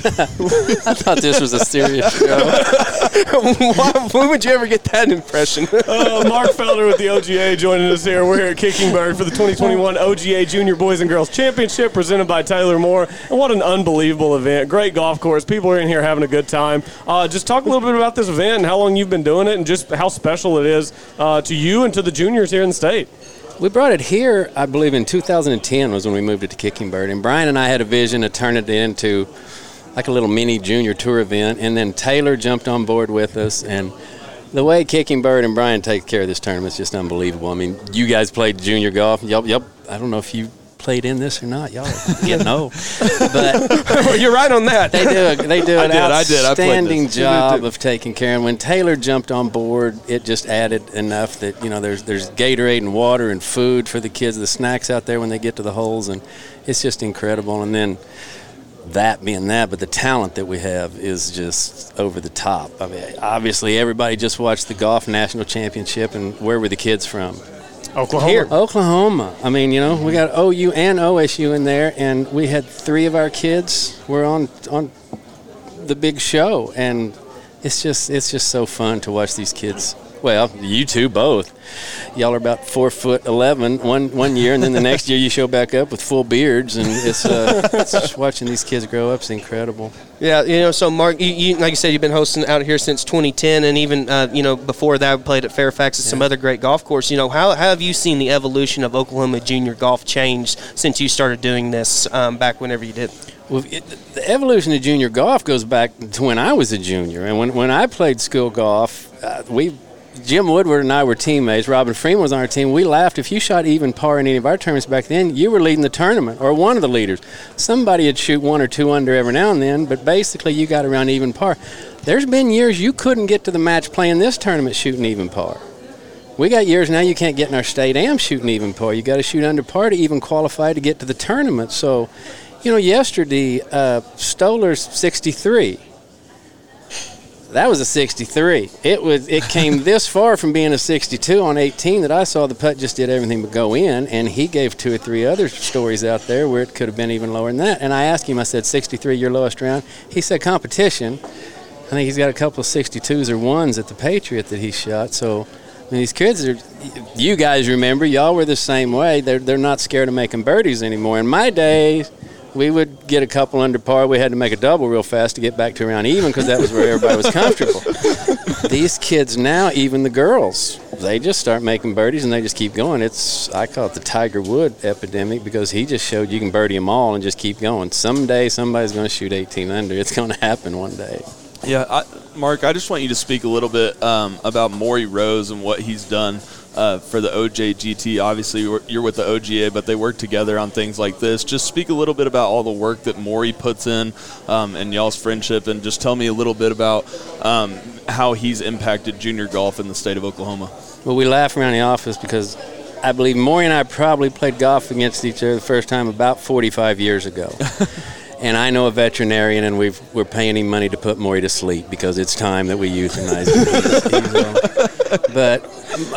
[laughs] I thought this was a serious show. [laughs] Why, when would you ever get that impression? [laughs] Uh, Mark Felder with the OGA joining us here. We're here at Kickingbird for the 2021 OGA Junior Boys and Girls Championship presented by Taylor Moore. And what an unbelievable event. Great golf course. People are in here having a good time. Uh, just talk a little bit about this event and how long you've been doing it and just how special it is uh, to you and to the juniors here in the state. We brought it here, I believe, in 2010 was when we moved it to Kickingbird. And Brian and I had a vision to turn it into like a little mini junior tour event. And then Taylor jumped on board with us. And the way Kickingbird and Brian take care of this tournament is just unbelievable. I mean, you guys played junior golf. Y'all, y'all, I don't know if you played in this or not. Y'all getting old. [laughs] But You're right on that. they do a, they do [laughs] I an did, I did. I outstanding job of taking care. And when Taylor jumped on board, it just added enough that you know there's there's Gatorade and water and food for the kids, the snacks out there when they get to the holes, and it's just incredible. And then that being that, but the talent that we have is just over the top. I mean, obviously everybody just watched the golf national championship, and where were the kids from? Oklahoma. Here, Oklahoma. I mean, you know, we got OU and OSU in there, and we had three of our kids were on on the big show, and it's just it's just so fun to watch these kids. Well, you two both. Y'all are about four foot eleven one one year, and then the next year you show back up with full beards, and it's, uh, it's just watching these kids grow up is incredible. Yeah, you know, so Mark, you, you like you said, you've been hosting out here since 2010, and even uh, you know before that, we played at Fairfax and some other great golf course. You know, how, how have you seen the evolution of Oklahoma junior golf change since you started doing this um, back whenever you did? Well, it, the evolution of junior golf goes back to when I was a junior, and when, when I played school golf, uh, we Jim Woodward and I were teammates. Robin Freeman was on our team. We laughed. If you shot even par in any of our tournaments back then, you were leading the tournament or one of the leaders. Somebody would shoot one or two under every now and then, but basically you got around even par. There's been years you couldn't get to the match playing this tournament shooting even par. We got years now you can't get in our state am shooting even par. You got to shoot under par to even qualify to get to the tournament. So, you know, yesterday uh, Stolar's 63. That was a 63. It was. It came [laughs] this far from being a 62 on 18 that I saw the putt just did everything but go in, and he gave two or three other stories out there where it could have been even lower than that. And I asked him, I said, 63 your lowest round? He said competition. I think he's got a couple of 62s or ones at the Patriot that he shot. So, I mean, these kids are. You guys remember, y'all were the same way. They're they're not scared of making birdies anymore. In my days, we would get a couple under par. We had to make a double real fast to get back to around even because that was where everybody was comfortable. [laughs] These kids now, even the girls, they just start making birdies and they just keep going. It's I call it the Tiger Wood epidemic because he just showed you can birdie them all and just keep going. Someday somebody's going to shoot 18 under. It's going [laughs] to happen one day. Yeah, I, Mark, I just want you to speak a little bit um, about Maury Rose and what he's done uh, for the OJGT. Obviously, you're- you're with the OGA, but they work together on things like this. Just speak a little bit about all the work that Maury puts in um, and y'all's friendship, and just tell me a little bit about um, how he's impacted junior golf in the state of Oklahoma. Well, we laugh around the office because I believe Maury and I probably played golf against each other the first time about 45 years ago. [laughs] and I know a veterinarian, and we've, we're paying him money to put Maury to sleep because it's time that we euthanize him. [laughs] But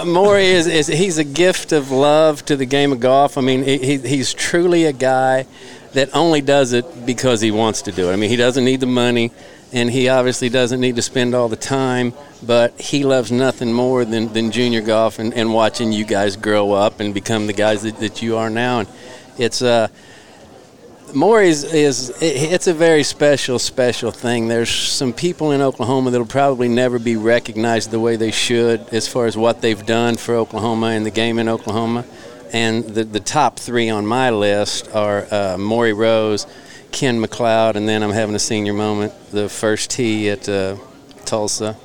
Maury is, is he's a gift of love to the game of golf. I mean, he- he's truly a guy that only does it because he wants to do it. I mean, he doesn't need the money, and he obviously doesn't need to spend all the time, but he loves nothing more than, than junior golf and, and watching you guys grow up and become the guys that, that you are now. And it's uh, Maury's is it- it's a very special, special thing. There's some people in Oklahoma that'll probably never be recognized the way they should as far as what they've done for Oklahoma and the game in Oklahoma. And the, the top three on my list are uh, Maury Rose, Ken McLeod, and then I'm having a senior moment, the first tee at uh, Tulsa.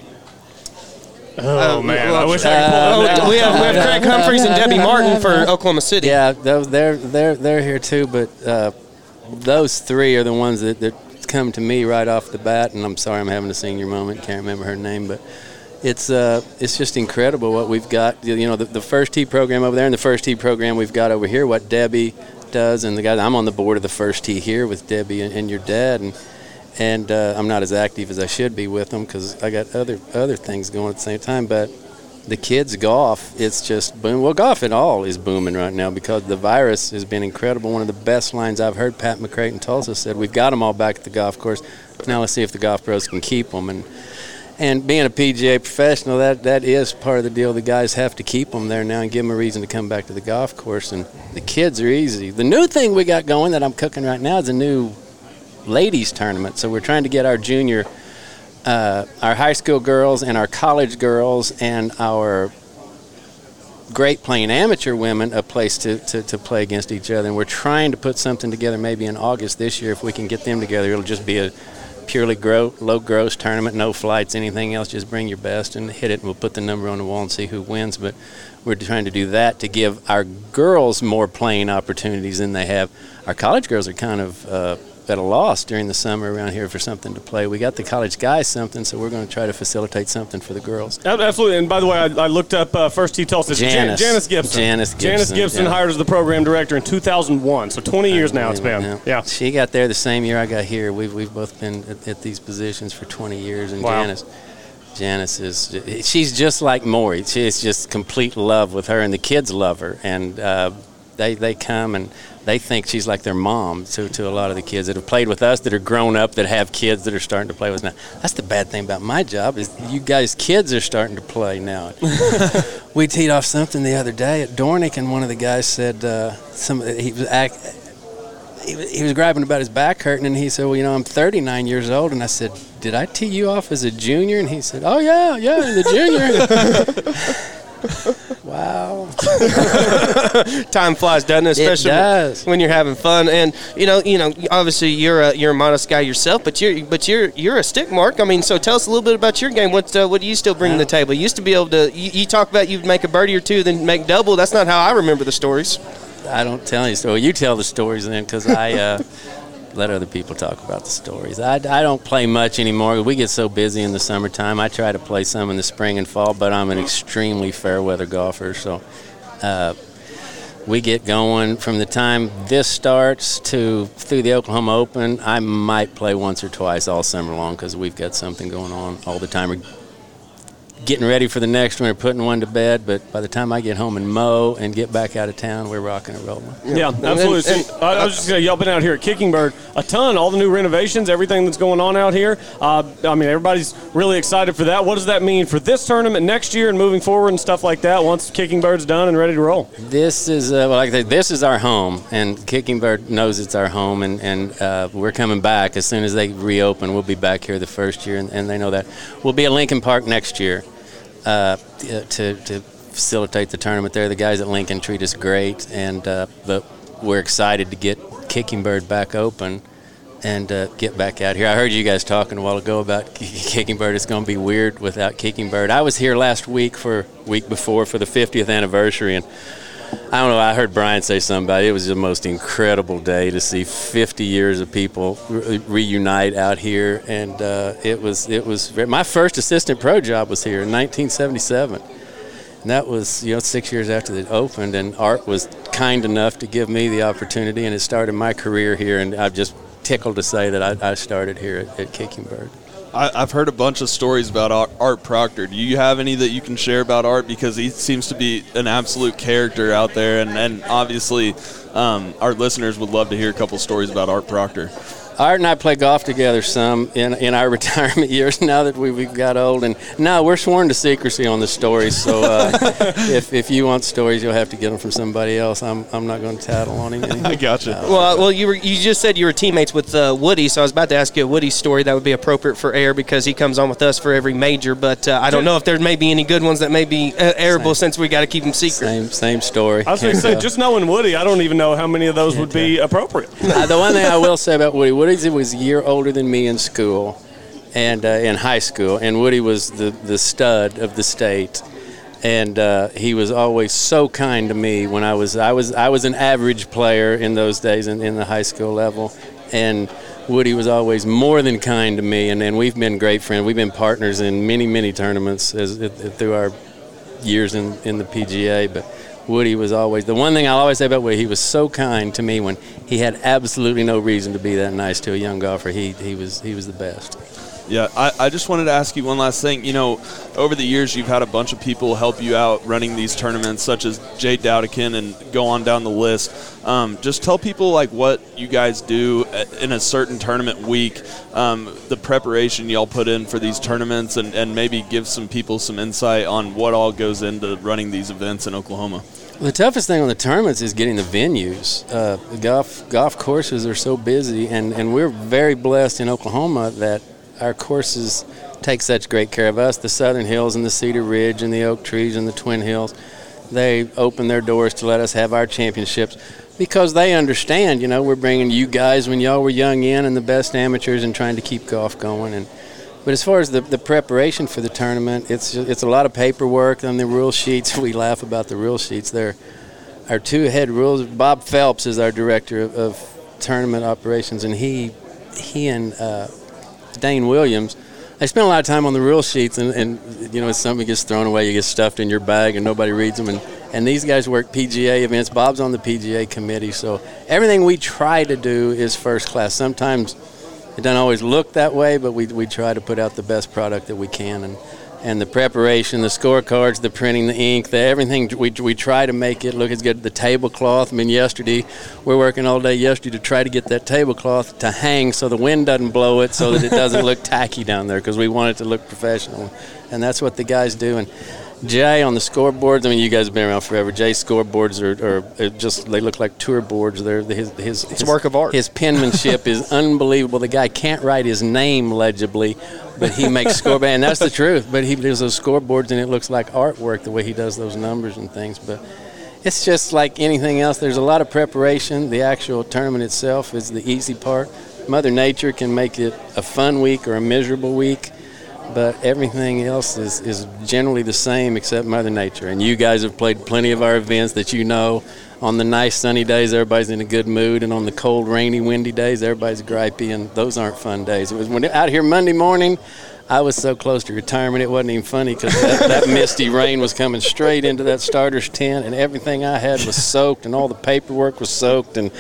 Oh, man. I wish I Uh, could pull that Oh, we have, we have Craig Humphreys and Debbie Martin for [laughs] Oklahoma City. Yeah, they're they're they're here too, but uh, those three are the ones that, that come to me right off the bat. And I'm sorry, I'm having a senior moment. Can't remember her name, but it's uh, it's just incredible what we've got. You know, the, the first tee program over there and the first tee program we've got over here. What Debbie does, and the guys. I'm on the board of the first tee here with Debbie and, and your dad, and and uh, I'm not as active as I should be with them because I got other other things going at the same time. But the kids golf, it's just boom. Well, golf at all is booming right now because the virus has been incredible. One of the best lines I've heard, Pat McCrate in Tulsa said, "We've got them all back at the golf course. Now let's see if the golf pros can keep them." And and being a PGA professional, that that is part of the deal. The guys have to keep them there now and give them a reason to come back to the golf course. And the kids are easy. The new thing we got going that I'm cooking right now is a new ladies tournament. So we're trying to get our junior, uh, our high school girls and our college girls and our great playing amateur women a place to, to, to play against each other. And we're trying to put something together maybe in August this year. If we can get them together, it'll just be a purely gro- low gross tournament, no flights, anything else. Just bring your best and hit it, and we'll put the number on the wall and see who wins. But we're trying to do that to give our girls more playing opportunities than they have. Our college girls are kind of uh, at a loss during the summer around here for something to play. We got the college guys something, so we're going to try to facilitate something for the girls. Absolutely. And by the way, I, I looked up uh, First Tee Tulsa. It's Jan- Janice. Janice Gibson. Janice Janice Gibson, Gibson yeah. hired as the program director in 2001. So 20 years now it's been. Yeah. She got there the same year I got here. We've, we've both been at, at these positions for 20 years. And Wow. Janice, Janice is, she's just like Maury. She's just complete love with her, and the kids love her. And uh, they, they come and they think she's like their mom to, to a lot of the kids that have played with us, that are grown up, that have kids that are starting to play with us now. That's the bad thing about my job is you guys' kids are starting to play now. [laughs] we teed off something the other day at Dornick, and one of the guys said uh, some he was act, he was, he was grabbing about his back hurting, and he said, "Well, you know, I'm 39 years old." And I said, "Did I tee you off as a junior?" And he said, "Oh yeah, yeah, the junior." [laughs] [laughs] wow. [laughs] Time flies, doesn't it? It Especially does. when you're having fun. And you know, you know, obviously you're a you're a modest guy yourself, but you're but you're you're a stick mark. I mean, so tell us a little bit about your game. What uh, what do you still bring to the table? You used to be able to. You, you talk about you'd make a birdie or two, then make double. That's not how I remember the stories. I don't tell you stories. You tell the stories then, because I uh, [laughs] let other people talk about the stories. I, I don't play much anymore. We get so busy in the summertime. I try to play some in the spring and fall, but I'm an extremely fair weather golfer. So uh, we get going from the time this starts to through the Oklahoma Open. I might play once or twice all summer long because we've got something going on all the time. We're getting ready for the next one or putting one to bed, but by the time I get home and mow and get back out of town, we're rocking and rolling. Yeah, absolutely. So, I I was just going to yell been out here at Kickingbird a ton, all the new renovations, everything that's going on out here. Uh, I mean, everybody's really excited for that. What does that mean for this tournament next year and moving forward and stuff like that once Kickingbird's done and ready to roll? This is, uh, well, like I said, this is our home, and Kickingbird knows it's our home, and, and uh, we're coming back as soon as they reopen. We'll be back here the first year, and, and they know that. We'll be at Lincoln Park next year uh, to, to facilitate the tournament there. The guys at Lincoln treat us great, and uh, but we're excited to get Kickingbird back open and uh, get back out here. I heard you guys talking a while ago about [laughs] Kickingbird. It's going to be weird without Kickingbird. I was here last week for week before for the 50th anniversary, and I don't know. I heard Brian say something about it. It was the most incredible day to see 50 years of people re- reunite out here, and uh, it was it was very, my first assistant pro job was here in 1977. And that was, you know, six years after it opened, and Art was kind enough to give me the opportunity, and it started my career here. And I'm just tickled to say that I, I started here at, at Kickingbird. I, I've heard a bunch of stories about Art, Art Proctor. Do you have any that you can share about Art? Because he seems to be an absolute character out there, and, and obviously um, our listeners would love to hear a couple stories about Art Proctor. Art and I play golf together some in, in our [laughs] retirement years now that we, we've got old. And no, we're sworn to secrecy on the stories. So uh, [laughs] if, if you want stories, you'll have to get them from somebody else. I'm, I'm not going to tattle on [laughs] anything. I gotcha. No. Well, well, you were you just said you were teammates with uh, Woody, so I was about to ask you a Woody story that would be appropriate for air because he comes on with us for every major. But uh, I don't know if there may be any good ones that may be uh, airable since we got to keep them secret. Same, same story. I was going to say, just knowing Woody, I don't even know how many of those would be appropriate. Uh, the one thing I will say about Woody, Woody was a year older than me in school, and uh, in high school, and Woody was the the stud of the state, and uh, he was always so kind to me when I was I was I was an average player in those days in, in the high school level, and. Woody was always more than kind to me, and, and we've been great friends. We've been partners in many, many tournaments as, through our years in, in the PGA. But Woody was always the one thing I'll always say about Woody. He was so kind to me when he had absolutely no reason to be that nice to a young golfer. He he was he was the best. Yeah, I, I just wanted to ask you one last thing. You know, over the years, you've had a bunch of people help you out running these tournaments, such as Jay Dowdikin, and go on down the list. Um, just tell people like what you guys do in a certain tournament week, um, the preparation y'all put in for these tournaments, and, and maybe give some people some insight on what all goes into running these events in Oklahoma. The toughest thing on the tournaments is getting the venues. Uh, the golf golf courses are so busy, and, and we're very blessed in Oklahoma that our courses take such great care of us. The Southern Hills and the Cedar Ridge and the Oak Trees and the Twin Hills, they open their doors to let us have our championships because they understand. You know, we're bringing you guys when y'all were young in and the best amateurs and trying to keep golf going. And but as far as the, the preparation for the tournament, it's it's a lot of paperwork on the rule sheets. [laughs] We laugh about the rule sheets. They're our two head rules. Bob Phelps is our director of, of tournament operations, and he he and uh, Dane Williams. I spend a lot of time on the rule sheets, and, and you know, something gets thrown away, you get stuffed in your bag, and nobody reads them. And, and these guys work PGA events. Bob's on the PGA committee, so everything we try to do is first class. Sometimes it doesn't always look that way, but we, we try to put out the best product that we can. And, and the preparation, the scorecards, the printing, the ink, the everything, we, we try to make it look as good. The tablecloth, I mean, yesterday, we're working all day yesterday to try to get that tablecloth to hang so the wind doesn't blow it so that it doesn't look tacky down there because we want it to look professional. And that's what the guys do. And Jay on the scoreboards. I mean, you guys have been around forever. Jay's scoreboards are, are just they look like tour boards. They're his his, It's a work of art. His penmanship is [laughs] unbelievable. The guy can't write his name legibly, but he makes scoreboard, and that's the truth. But he does those scoreboards, and it looks like artwork the way he does those numbers and things. But it's just like anything else. There's a lot of preparation. The actual tournament itself is the easy part. Mother Nature can make it a fun week or a miserable week but everything else is, is generally the same except Mother Nature. And you guys have played plenty of our events that you know. On the nice sunny days, everybody's in a good mood, and on the cold, rainy, windy days, everybody's gripey, and those aren't fun days. It was when out here Monday morning. I was so close to retirement, it wasn't even funny because that, that [laughs] misty rain was coming straight into that starter's tent, and everything I had was soaked, and all the paperwork was soaked. And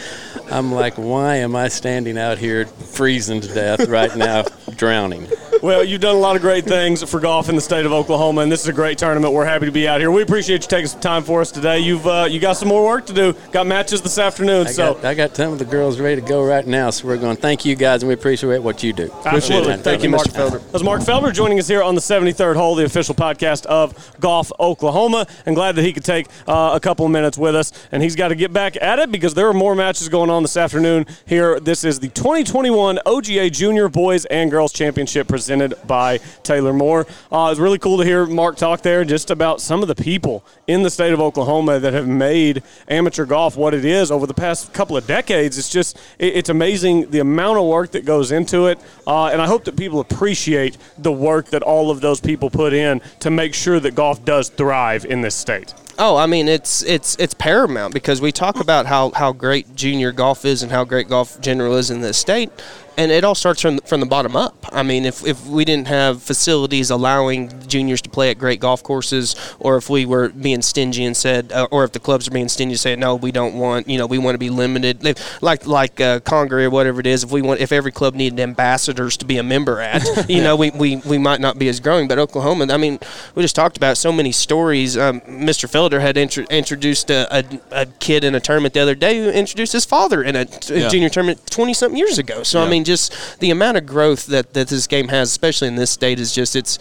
I'm like, why am I standing out here freezing to death right now, drowning? Well, you've done a lot of great things for golf in the state of Oklahoma, and this is a great tournament. We're happy to be out here. We appreciate you taking some time for us today. You've uh, you got some more work to do. Got matches this afternoon, I so got, I got some of the girls ready to go right now, so we're going. Thank you guys, and we appreciate what you do. Absolutely. Thank you, Mark Felder. That's Mark Felder joining us here on the 73rd hole, the official podcast of Golf Oklahoma. And glad that he could take uh, a couple of minutes with us. And he's got to get back at it because there are more matches going on this afternoon here. This is the 2021 OGA Junior Boys and Girls Championship presented presented by Taylor Moore. Uh, it's really cool to hear Mark talk there just about some of the people in the state of Oklahoma that have made amateur golf what it is over the past couple of decades. It's just, it, it's amazing the amount of work that goes into it. Uh, and I hope that people appreciate the work that all of those people put in to make sure that golf does thrive in this state. Oh, I mean it's it's it's paramount because we talk about how, how great junior golf is and how great golf general is in this state, and it all starts from from the bottom up. I mean, if, if we didn't have facilities allowing juniors to play at great golf courses, or if we were being stingy and said, uh, or if the clubs are being stingy and saying, no, we don't want, you know, we want to be limited, If- like like uh, Congaree or whatever it is. If we want, if every club needed ambassadors to be a member at, [laughs] you know, we, we, we might not be as growing. But Oklahoma, I mean, we just talked about so many stories. Um, Mr. Felder had intro- introduced a, a, a kid in a tournament the other day who introduced his father in a, t- Yeah. junior tournament 20 something years ago. So, I mean, just the amount of growth that, that this game has, especially in this state, is just, it's,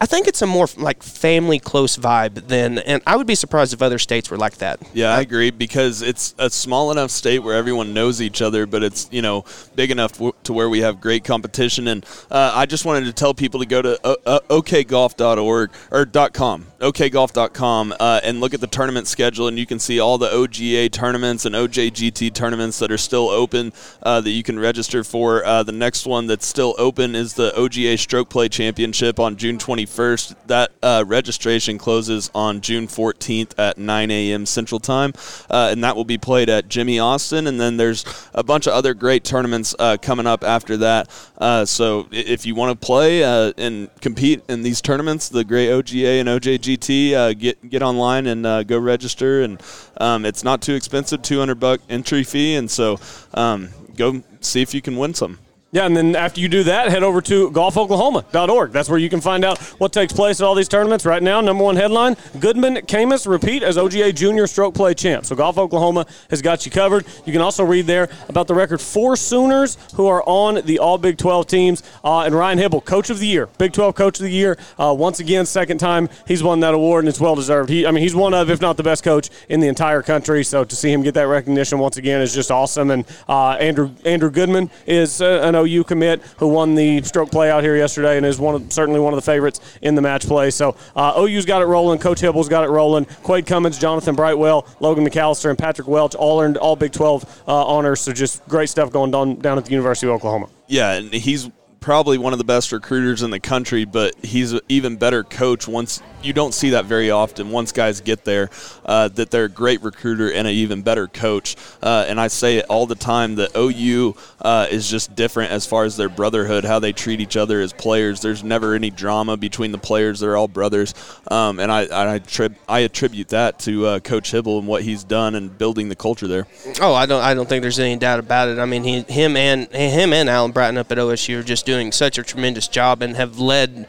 I think it's a more like family close vibe than, and I would be surprised if other states were like that. Yeah, I agree because it's a small enough state where everyone knows each other, but it's you know big enough to where we have great competition. And uh, I just wanted to tell people to go to uh, uh, okgolf.org or .com, okgolf.com, uh, and look at the tournament schedule, and you can see all the OGA tournaments and OJGT tournaments that are still open uh, that you can register for. Uh, the next one that's still open is the OGA Stroke Play Championship on June 21st. That uh, registration closes on June 14th at 9 a.m. Central Time, uh, and that will be played at Jimmie Austin. And then there's a bunch of other great tournaments uh, coming up after that. Uh, so if you want to play uh, and compete in these tournaments, the great OGA and OJGT, get get online and go register. And um, it's not too expensive, 200 buck entry fee, and so um, go see if you can win some. Yeah, and then after you do that, head over to golfoklahoma.org. That's where you can find out what takes place at all these tournaments. Right now, number one headline Goodman Camus repeat as OGA Junior Stroke Play Champ. So, Golf Oklahoma has got you covered. You can also read there about the record four Sooners who are on the All Big 12 teams. Uh, and Ryan Hybl, Coach of the Year, Big 12 Coach of the Year. Uh, once again, second time he's won that award, and it's well deserved. He, I mean, he's one of, if not the best coach in the entire country. So, to see him get that recognition once again is just awesome. And uh, Andrew Andrew Goodman is uh, an OU commit who won the stroke play out here yesterday and is one of, certainly one of the favorites in the match play. So uh, OU's got it rolling. Coach Hybl's got it rolling. Quade Cummins, Jonathan Brightwell, Logan McAllister, and Patrick Welch all earned all Big 12 uh, honors. So just great stuff going on down at the University of Oklahoma. Yeah, and he's probably one of the best recruiters in the country, but he's an even better coach once you don't see that very often. Once guys get there, uh, that they're a great recruiter and an even better coach. Uh, and I say it all the time that OU uh, is just different as far as their brotherhood, how they treat each other as players. There's never any drama between the players. They're all brothers, um, and I I, trib- I attribute that to uh, Coach Hybl and what he's done and building the culture there. Oh, I don't. I don't think there's any doubt about it. I mean, he, him and him and Alan Bratton up at OSU are just doing such a tremendous job and have led,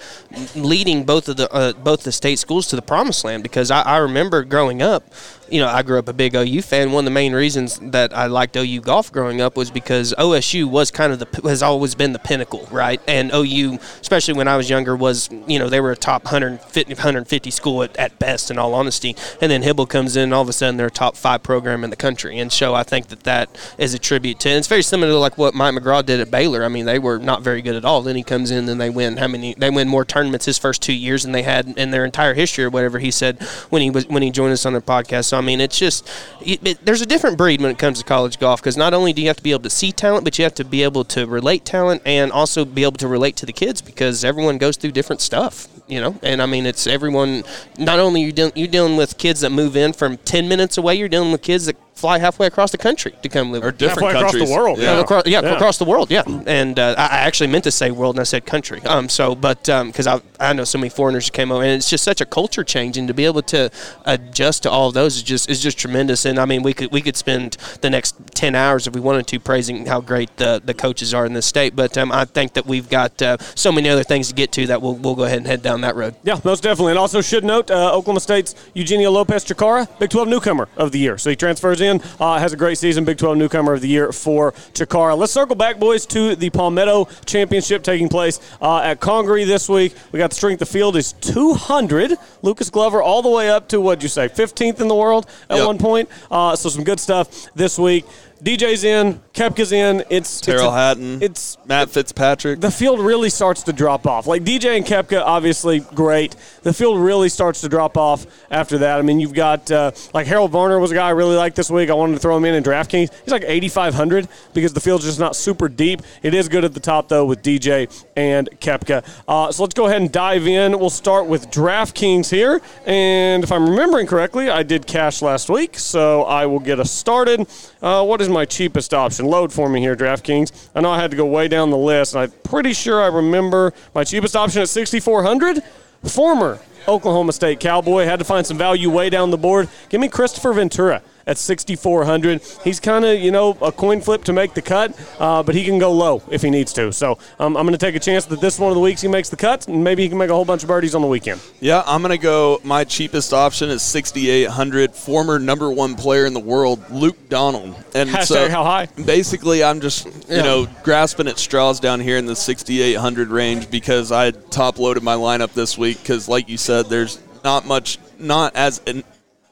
leading both of the uh, both the state schools to the promised land. Because I, I remember growing up, you know, I grew up a big OU fan. One of the main reasons that I liked OU golf growing up was because OSU was kind of the has always been the pinnacle, right? And OU, especially when I was younger, was you know they were a top 150, 150 school at, at best, in all honesty. And then Hybl comes in, and all of a sudden they're a top five program in the country. And so I think that that is a tribute to. And it's very similar to like what Mike McGraw did at Baylor. I mean, they were not very good at all. Then he comes in, and they win how many? They win more tournaments his first two years than they had in their entire history, or whatever he said when he was when he joined us on the podcast. So I mean, it's just it, it, there's a different breed when it comes to college golf because not only do you have to be able to see talent, but you have to be able to relate talent and also be able to relate to the kids because everyone goes through different stuff. You know, and I mean, it's everyone. Not only you you're dealing with kids that move in from ten minutes away, you're dealing with kids that fly halfway across the country to come live. Or different Halfway across the world. Yeah. Yeah, across, yeah, Yeah. across the world, yeah. And uh, I I actually meant to say world, and I said country. Um, so, but because I I know so many foreigners who came over, and it's just such a culture change, and to be able to adjust to all of those is just is just tremendous. And I mean, we could we could spend the next ten hours if we wanted to praising how great the, the coaches are in this state. But um, I think that we've got uh, so many other things to get to that we'll we'll go ahead and head down that road. Yeah, most definitely. And also should note, uh, Oklahoma State's Eugenio Lopez Chacarra, Big 12 newcomer of the year. So he transfers in, uh, has a great season, Big 12 newcomer of the year for Chacarra. Let's circle back, boys, to the Palmetto Championship taking place uh, at Congaree this week. We got the strength of field is 200. Lucas Glover all the way up to, what'd you say, 15th in the world at Yep. one point. Uh, so some good stuff this week. DJ's in, Koepka's in. It's Tyrrell it's a- Hatton. It's Matt Fitzpatrick. the field really starts to drop off. Like DJ and Koepka, obviously great. The field really starts to drop off after that. I mean, you've got uh, like Harold Varner was a guy I really liked this week. I wanted to throw him in in DraftKings. He's like 8,500 because the field's just not super deep. It is good at the top though with DJ and Koepka. Uh, so let's go ahead and dive in. We'll start with DraftKings here, and if I'm remembering correctly, I did cash last week, so I will get us started. Uh, what is my cheapest option? Load for me here, DraftKings. I know I had to go way down the list, and I'm pretty sure I remember my cheapest option at 6,400. Former Oklahoma State Cowboy had to find some value way down the board. Give me Kristoffer Ventura at 6,400. He's kind of, you know, a coin flip to make the cut, uh, but he can go low if he needs to. So um, I'm going to take a chance that this one of the weeks he makes the cut, and maybe he can make a whole bunch of birdies on the weekend. Yeah, I'm gonna go. My cheapest option is 6,800. Former number one player in the world, Luke Donald. And Hashtag so how high? Basically, I'm just you know grasping at straws down here in the 6,800 range because I top loaded my lineup this week. Because like you said, there's not much, not as an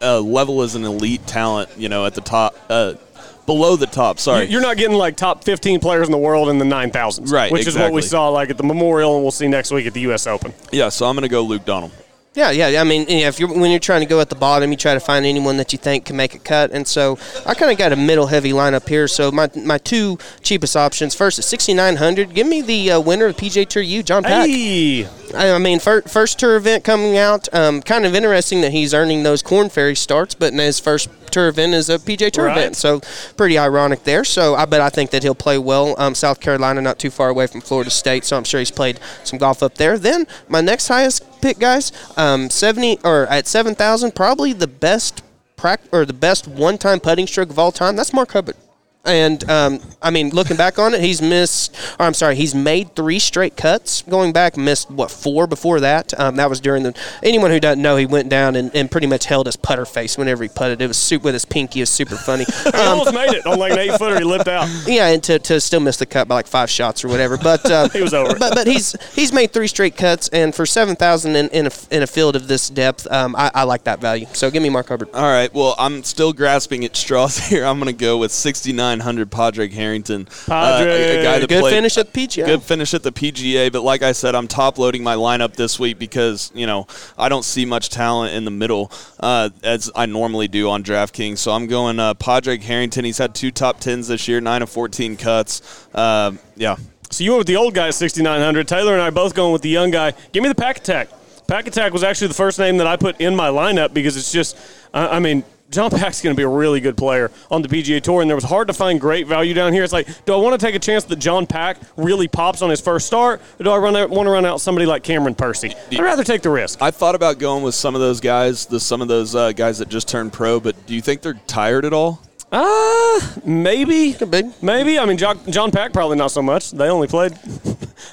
uh, level as an elite talent, you know, at the top. Uh, Below the top, sorry. You're not getting like top 15 players in the world in the 9,000s. Right, Which is what we saw like at the Memorial, and we'll see next week at the U.S. Open. Yeah, so I'm going to go Luke Donald. Yeah, yeah. I mean, yeah, if you're when you're trying to go at the bottom, you try to find anyone that you think can make a cut. And so I kind of got a middle heavy lineup here. So my my two cheapest options. First at 6900, give me the uh, winner of PGA Tour U, John Pak. Hey! I mean, fir- first tour event coming out. Um, kind of interesting that he's earning those Korn Ferry starts, but in his first tour event is a PGA Tour Right. event. So pretty ironic there. So I bet I think that he'll play well. Um, South Carolina, not too far away from Florida State, so I'm sure he's played some golf up there. Then my next highest pick, guys, um, 70 or at 7,000, probably the best prac- or the best one-time putting stroke of all time. That's Mark Hubbard. And um, I mean, looking back on it, he's missed. Or I'm sorry, he's made three straight cuts. Going back, missed what four before that. Um, that was during the. Anyone who doesn't know, he went down and, and pretty much held his putter face whenever he putted. It was super with his pinky. It was super funny. [laughs] He almost made it on like an eight footer. He lipped out. Yeah, and to, to still miss the cut by like five shots or whatever. But uh, [laughs] He was over. But but he's he's made three straight cuts, and for seven thousand in, in a in a field of this depth, um, I, I like that value. So give me Mark Hubbard. All right. Well, I'm still grasping at straws [laughs] here. I'm going to go with 6,900 Padraig Harrington. Uh, a, a guy that Good played, finish at the PGA. Good finish at the PGA. But like I said, I'm top loading my lineup this week because, you know, I don't see much talent in the middle uh, as I normally do on DraftKings. So I'm going uh, Padraig Harrington. He's had two top tens this year, 9 of 14 cuts. Uh, yeah. So you went with the old guy at 6,900. Taylor and I both going with the young guy. Give me the Pack Attack. Pack Attack was actually the first name that I put in my lineup because it's just, I I mean, John Pak's going to be a really good player on the PGA Tour, and there was hard to find great value down here. It's like, do I want to take a chance that John Pak really pops on his first start, or do I run out, want to run out somebody like Cameron Percy? I'd rather take the risk. I thought about going with some of those guys, the, some of those uh, guys that just turned pro, but do you think they're tired at all? Uh, maybe. Could. Maybe. I mean, John, John Pak probably not so much. They only played.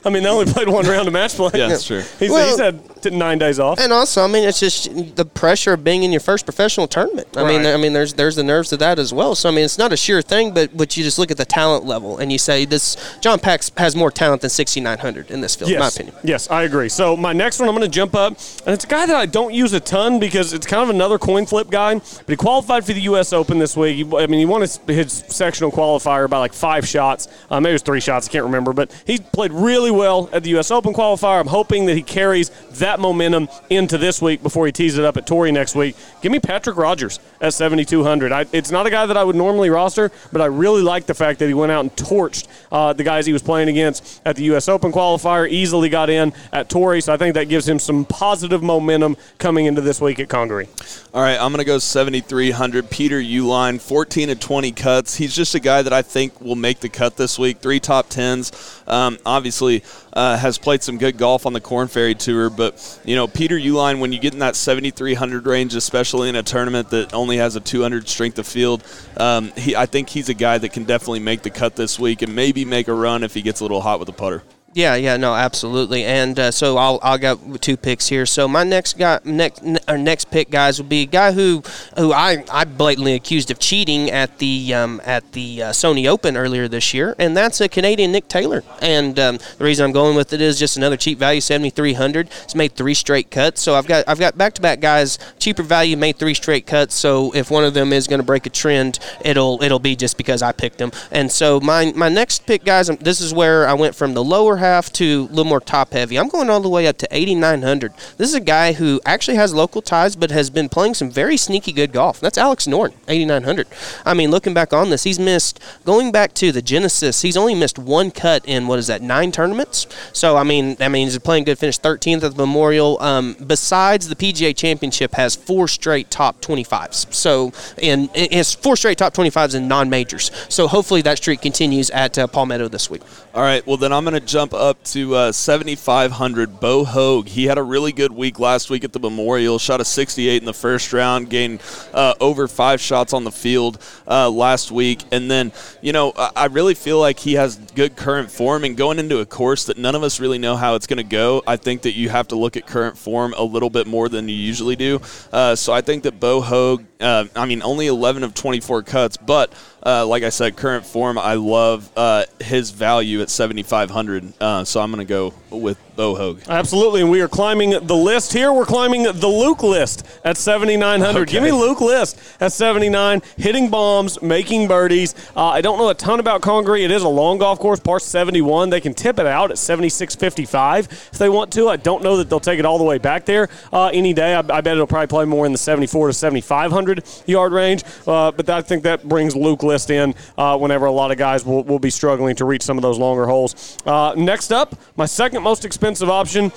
I mean, they only played one round of match play. Yeah, that's true. He's, Well- he's had t- nine days off. And also, I mean, it's just the pressure of being in your first professional tournament. I mean, I mean, there's there's the nerves of that as well. So I mean, it's not a sure thing, but but you just look at the talent level and you say this John Pax has more talent than 6900 in this field, in my Yes. opinion. Yes, I agree. So my next one, I'm going to jump up, and it's a guy that I don't use a ton because it's kind of another coin flip guy. But he qualified for the U.S. Open this week. He, I mean, he won his, his sectional qualifier by like five shots. Uh, maybe it was three shots. I can't remember. But he played really well at the U.S. Open qualifier. I'm hoping that he carries that momentum into this week before he tees it up at Torrey next week. Give me Patrick Rodgers at 7,200. I, it's not a guy that I would normally roster, but I really like the fact that he went out and torched uh, the guys he was playing against at the U.S. Open qualifier. Easily got in at Torrey, so I think that gives him some positive momentum coming into this week at Congaree. All right, I'm going to go 7,300. Peter Uihlein, 14 to 20 cuts. He's just a guy that I think will make the cut this week. Three top tens. Um, obviously, uh, has played some good golf on the Korn Ferry Tour, but you know Peter Uihlein, when you get in that 7,300 range, especially in a tournament that only has a 200 strength of field, um, he I think he's a guy that can definitely make the cut this week and maybe make a run if he gets a little hot with the putter. Yeah, yeah, no, absolutely. And uh, so I'll I'll got two picks here. So my next guy, next our next pick, guys, will be a guy who who I, I blatantly accused of cheating at the um, at the uh, Sony Open earlier this year, and that's a Canadian Nick Taylor. And um, the reason I'm going with it is just another cheap value, seventy three hundred. It's made three straight cuts. So I've got I've got back to back guys, cheaper value, made three straight cuts. So if one of them is going to break a trend, it'll it'll be just because I picked them. And so my my next pick, guys, um, this is where I went from the lower half to a little more top heavy. I'm going all the way up to 8,900. This is a guy who actually has local ties, but has been playing some very sneaky good golf. That's Alex Noren, 8,900. I mean, looking back on this, he's missed going back to the Genesis. He's only missed one cut in what is that nine tournaments. So I mean, I mean, he's playing good. Finished 13th at the Memorial. Um, besides the PGA Championship, has four straight top 25s. So and it's four straight top 25s in non-majors. So hopefully that streak continues at uh, Palmetto this week. All right, well then I'm going to jump up to uh, 7,500. Bo Hoag, he had a really good week last week at the Memorial. Shot a 68 in the first round, gained uh, over five shots on the field uh, last week, and then you know I really feel like he has good current form. And going into a course that none of us really know how it's going to go, I think that you have to look at current form a little bit more than you usually do. Uh, so I think that Bo Hoag, uh, I mean, only 11 of 24 cuts, but uh, like I said, current form, I love uh, his value at 7,500. Uh, so I'm going to go with Bo Hoag. Absolutely, and we are climbing the list here. We're climbing the Luke List at 7,900. Give me Luke List at 79, hitting bombs, making birdies. Uh, I don't know a ton about Congaree. It is a long golf course, par 71. They can tip it out at 76.55 if they want to. I don't know that they'll take it all the way back there uh, any day. I, I bet it'll probably play more in the 74 to 7,500 yard range. Uh, but I think that brings Luke List in uh, whenever a lot of guys will, will be struggling to reach some of those longer holes. Uh, next up, my second most expensive option.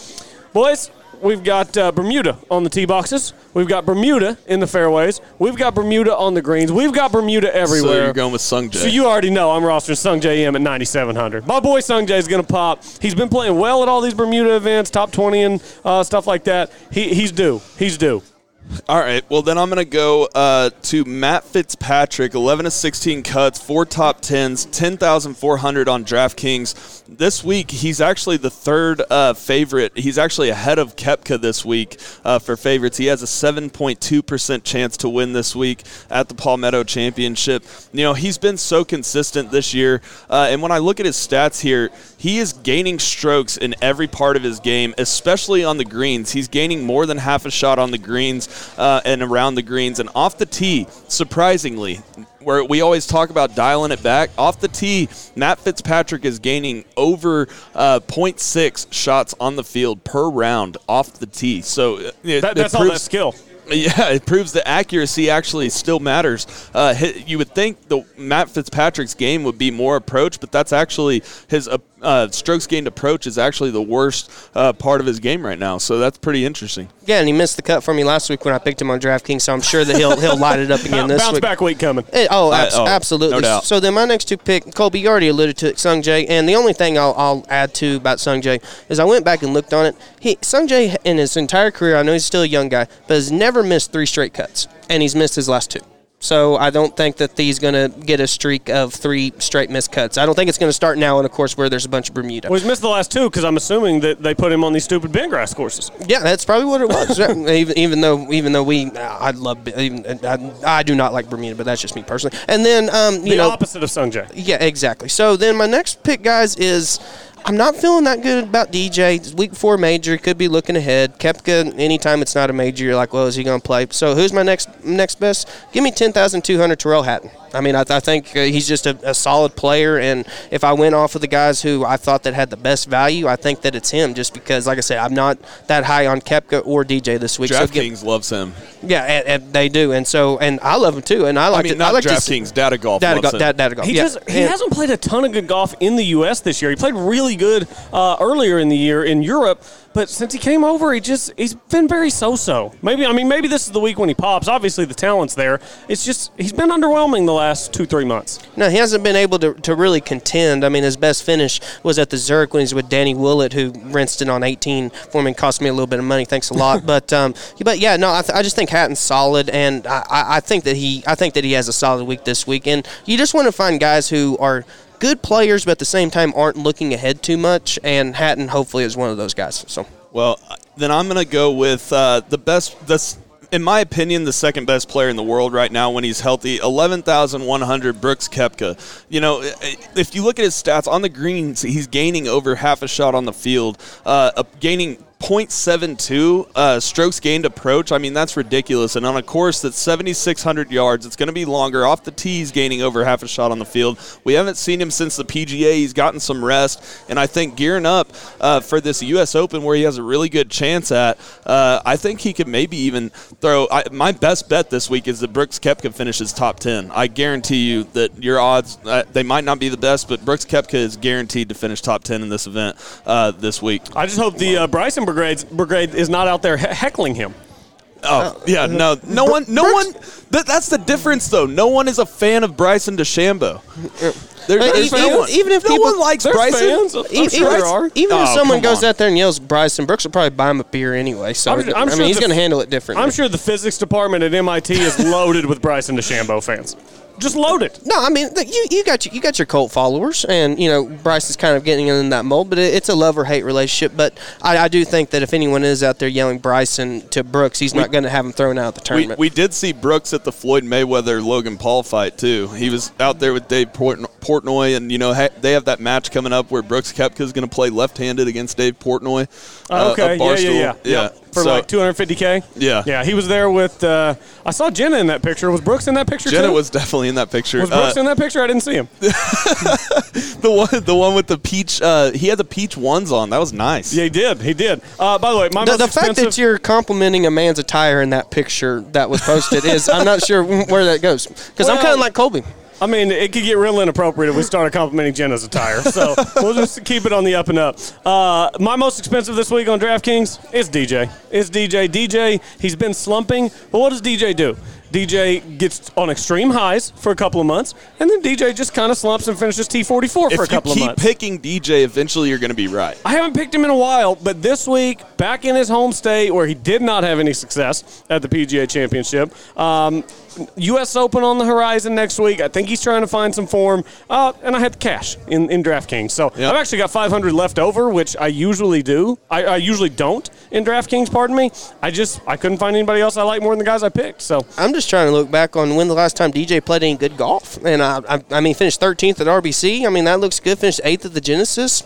Boys, we've got uh, Bermuda on the tee boxes. We've got Bermuda in the fairways. We've got Bermuda on the greens. We've got Bermuda everywhere. So you're going with Sungjae. So you already know I'm rostering Sungjae Im at 9,700. My boy Sungjae is going to pop. He's been playing well at all these Bermuda events, top 20 and uh, stuff like that. He, he's due. He's due. All right. Well, then I'm going to go uh, to Matt Fitzpatrick, 11 to 16 cuts, four top tens, 10,400 on DraftKings. This week, he's actually the third uh, favorite. He's actually ahead of Koepka this week uh, for favorites. He has a 7.2% chance to win this week at the Palmetto Championship. You know, he's been so consistent this year. Uh, and when I look at his stats here, he is gaining strokes in every part of his game, especially on the greens. He's gaining more than half a shot on the greens uh, and around the greens. And off the tee, surprisingly, where we always talk about dialing it back, off the tee, Matt Fitzpatrick is gaining over uh, 0.6 shots on the field per round off the tee. So uh, it, That, that's all that skill. yeah, it proves that accuracy actually still matters. Uh, you would think the Matt Fitzpatrick's game would be more approach, but that's actually his uh, strokes gained approach is actually the worst uh, part of his game right now. So that's pretty interesting. Yeah, and he missed the cut for me last week when I picked him on DraftKings, so I'm sure that he'll he'll light it up again [laughs] this Bounce week. back week coming. Eh, oh, I- abs- oh, absolutely. no doubt. So then my next two pick, Colby, you already alluded to it, Sung Jae, and the only thing I'll, I'll add to about Sung Jae is I went back and looked on it. He Sung Jae in his entire career, I know he's still a young guy, but has never missed three straight cuts, and he's missed his last two. So I don't think that he's going to get a streak of three straight missed cuts. I don't think it's going to start now in a course where there's a bunch of Bermuda. Well, he's missed the last two because I'm assuming that they put him on these stupid bent grass courses. Yeah, that's probably what it was. [laughs] Even, even though, even though we, I love, even, I, I do not like Bermuda, but that's just me personally. And then, um, you The know, opposite of Sung Jae. yeah, exactly. So then my next pick, guys, is I'm not feeling that good about DJ. It's week four major, could be looking ahead. Koepka, anytime it's not a major, you're like, well, is he going to play? So who's my next next best? Give me 10,200 Tyrrell Hatton. I mean, I, I think uh, he's just a, a solid player, and if I went off of the guys who I thought that had the best value, I think that it's him. Just because, like I said, I'm not that high on Koepka or DJ this week. So give- DraftKings loves him. yeah, and, and they do, and so and I love him too, and I like I mean, to, not I like DraftKings, Data Golf Data, loves go, him. data, data golf. He yeah. just he And- hasn't played a ton of good golf in the U.S. this year. He played really good uh, earlier in the year in Europe, but since he came over, he just he's been very so-so. Maybe I mean maybe this is the week when he pops. Obviously the talent's there. It's just he's been underwhelming the last two three months. No, he hasn't been able to, to really contend. I mean, his best finish was at the Zurich when he's with Danny Willett, who rinsed it on 18 for me and cost me a little bit of money. Thanks a lot. [laughs] but um, but yeah, no, I, th- I just think Hatton's solid, and I, I I think that he I think that he has a solid week this week. And you just want to find guys who are good players, but at the same time aren't looking ahead too much. And Hatton hopefully is one of those guys. So Well, then I'm going to go with uh, the best. This, in my opinion, the second best player in the world right now when he's healthy. Eleven thousand one hundred. Brooks Koepka. You know, if you look at his stats on the greens, he's gaining over half a shot on the field, uh, gaining 0.72 uh, strokes gained approach. I mean, that's ridiculous. And on a course that's 7,600 yards, it's going to be longer. Off the tees, gaining over half a shot on the field. We haven't seen him since the PGA. He's gotten some rest. And I think gearing up uh, for this U.S. Open where he has a really good chance at, uh, I think he could maybe even throw. I, my best bet this week is that Brooks Koepka finishes top 10. I guarantee you that your odds, uh, they might not be the best, but Brooks Koepka is guaranteed to finish top 10 in this event uh, this week. I just hope the uh, Bryson Brigade, Brigade is not out there he- heckling him. Oh yeah, uh, no, no one, no one. That, that's the difference, though. No one is a fan of Bryson DeChambeau. There, Hey, there's even- no one. even if no people- one likes There's Bryson, fans. I'm E- sure there are. Even if Oh, someone come goes on. out there and yells Bryson Brooks, will probably buy him a beer anyway. So I'm- I'm I sure mean, he's the- going to handle it differently. I'm sure the physics department at MIT is [laughs] loaded with Bryson DeChambeau fans. Just loaded. No, I mean you, you got your, you got your cult followers, and you know Bryce is kind of getting in that mold, but it, it's a love or hate relationship. But I, I do think that if anyone is out there yelling Bryson to Brooks, he's not going to have him thrown out of the tournament. we did see Brooks at the Floyd Mayweather Logan Paul fight too. He was out there with Dave Port- Portnoy, and you know ha- they have that match coming up where Brooks Koepka is going to play left-handed against Dave Portnoy. uh, okay, yeah, yeah, yeah, yeah. For So, like 250k. Yeah. yeah. He was there with. Uh, I saw Jenna in that picture. Was Brooks in that picture Jenna too? was definitely in that picture. Was Uh, Brooks in that picture? I didn't see him. [laughs] the one, the one with the peach. Uh, he had the peach ones on. That was nice. Yeah, he did. He did. Uh, by the way, my the, most the fact that you're complimenting a man's attire in that picture that was posted is I'm not sure [laughs] where that goes because I'm kind of like Colby. I mean, it could get real inappropriate if we started complimenting Jenna's attire. So [laughs] we'll just keep it on the up and up. Uh, my most expensive this week on DraftKings is DJ. It's DJ. DJ, he's been slumping, but what does DJ do? DJ gets on extreme highs for a couple of months, and then DJ just kind of slumps and finishes T44 for a couple of months. If you keep picking DJ, eventually you're going to be right. I haven't picked him in a while, but this week, back in his home state where he did not have any success at the PGA Championship, um, U.S. Open on the horizon next week. I think he's trying to find some form, uh, and I had the cash in, in DraftKings. So Yep. I've actually got 500 left over, which I usually do. I, I usually don't in DraftKings. Pardon me. I just I couldn't find anybody else I like more than the guys I picked. So I'm just trying to look back on when the last time DJ played any good golf, and I, I, I mean, finished 13th at RBC. I mean, that looks good. Finished eighth at the Genesis.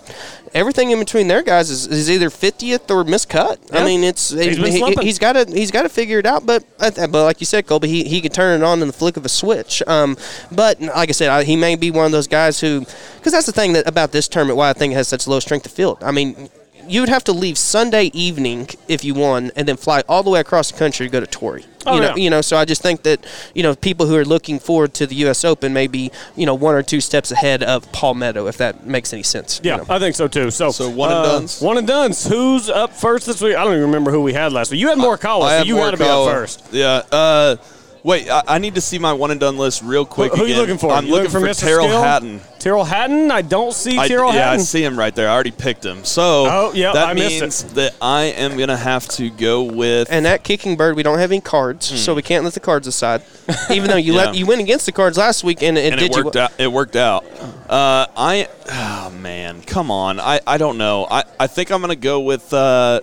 Everything in between there, guys, is, is either 50th or miscut. I mean, it's He's he, has got to he's got to figure it out. But uh, but like you said, Colby, he, he could turn it on in the flick of a switch. Um, but like I said, I, he may be one of those guys who, because that's the thing that about this tournament, why I think it has such low strength of field. I mean. You would have to leave Sunday evening if you won, and then fly all the way across the country to go to Torrey. Oh, you know, yeah. you know. So I just think that you know people who are looking forward to the U.S. Open may be you know one or two steps ahead of Palmetto, if that makes any sense. you Yeah, know. I think so too. So, So one and uh, dones? One and dones. Who's up first this week? I don't even remember who we had last week. You had Morikawa, I so you got to be up first. Yeah. Uh, wait, I, I need to see my one and done list real quick. Who, who you looking for? I'm You looking, for, Mr. Tyrrell Skill? Hatton. Tyrrell Hatton? I don't see I, Tyrrell yeah, I Hatton. see him right there. I already picked him. So Oh, yeah, that I means it. that I am gonna have to go with. And that Kickingbird, we don't have any cards, so we can't let the cards aside. Even though you [laughs] let Hmm. You went against the cards last week, and it and did it worked you. out. It worked out. Uh, I, oh man, come on. I, I don't know. I, I think I'm gonna go with. Uh,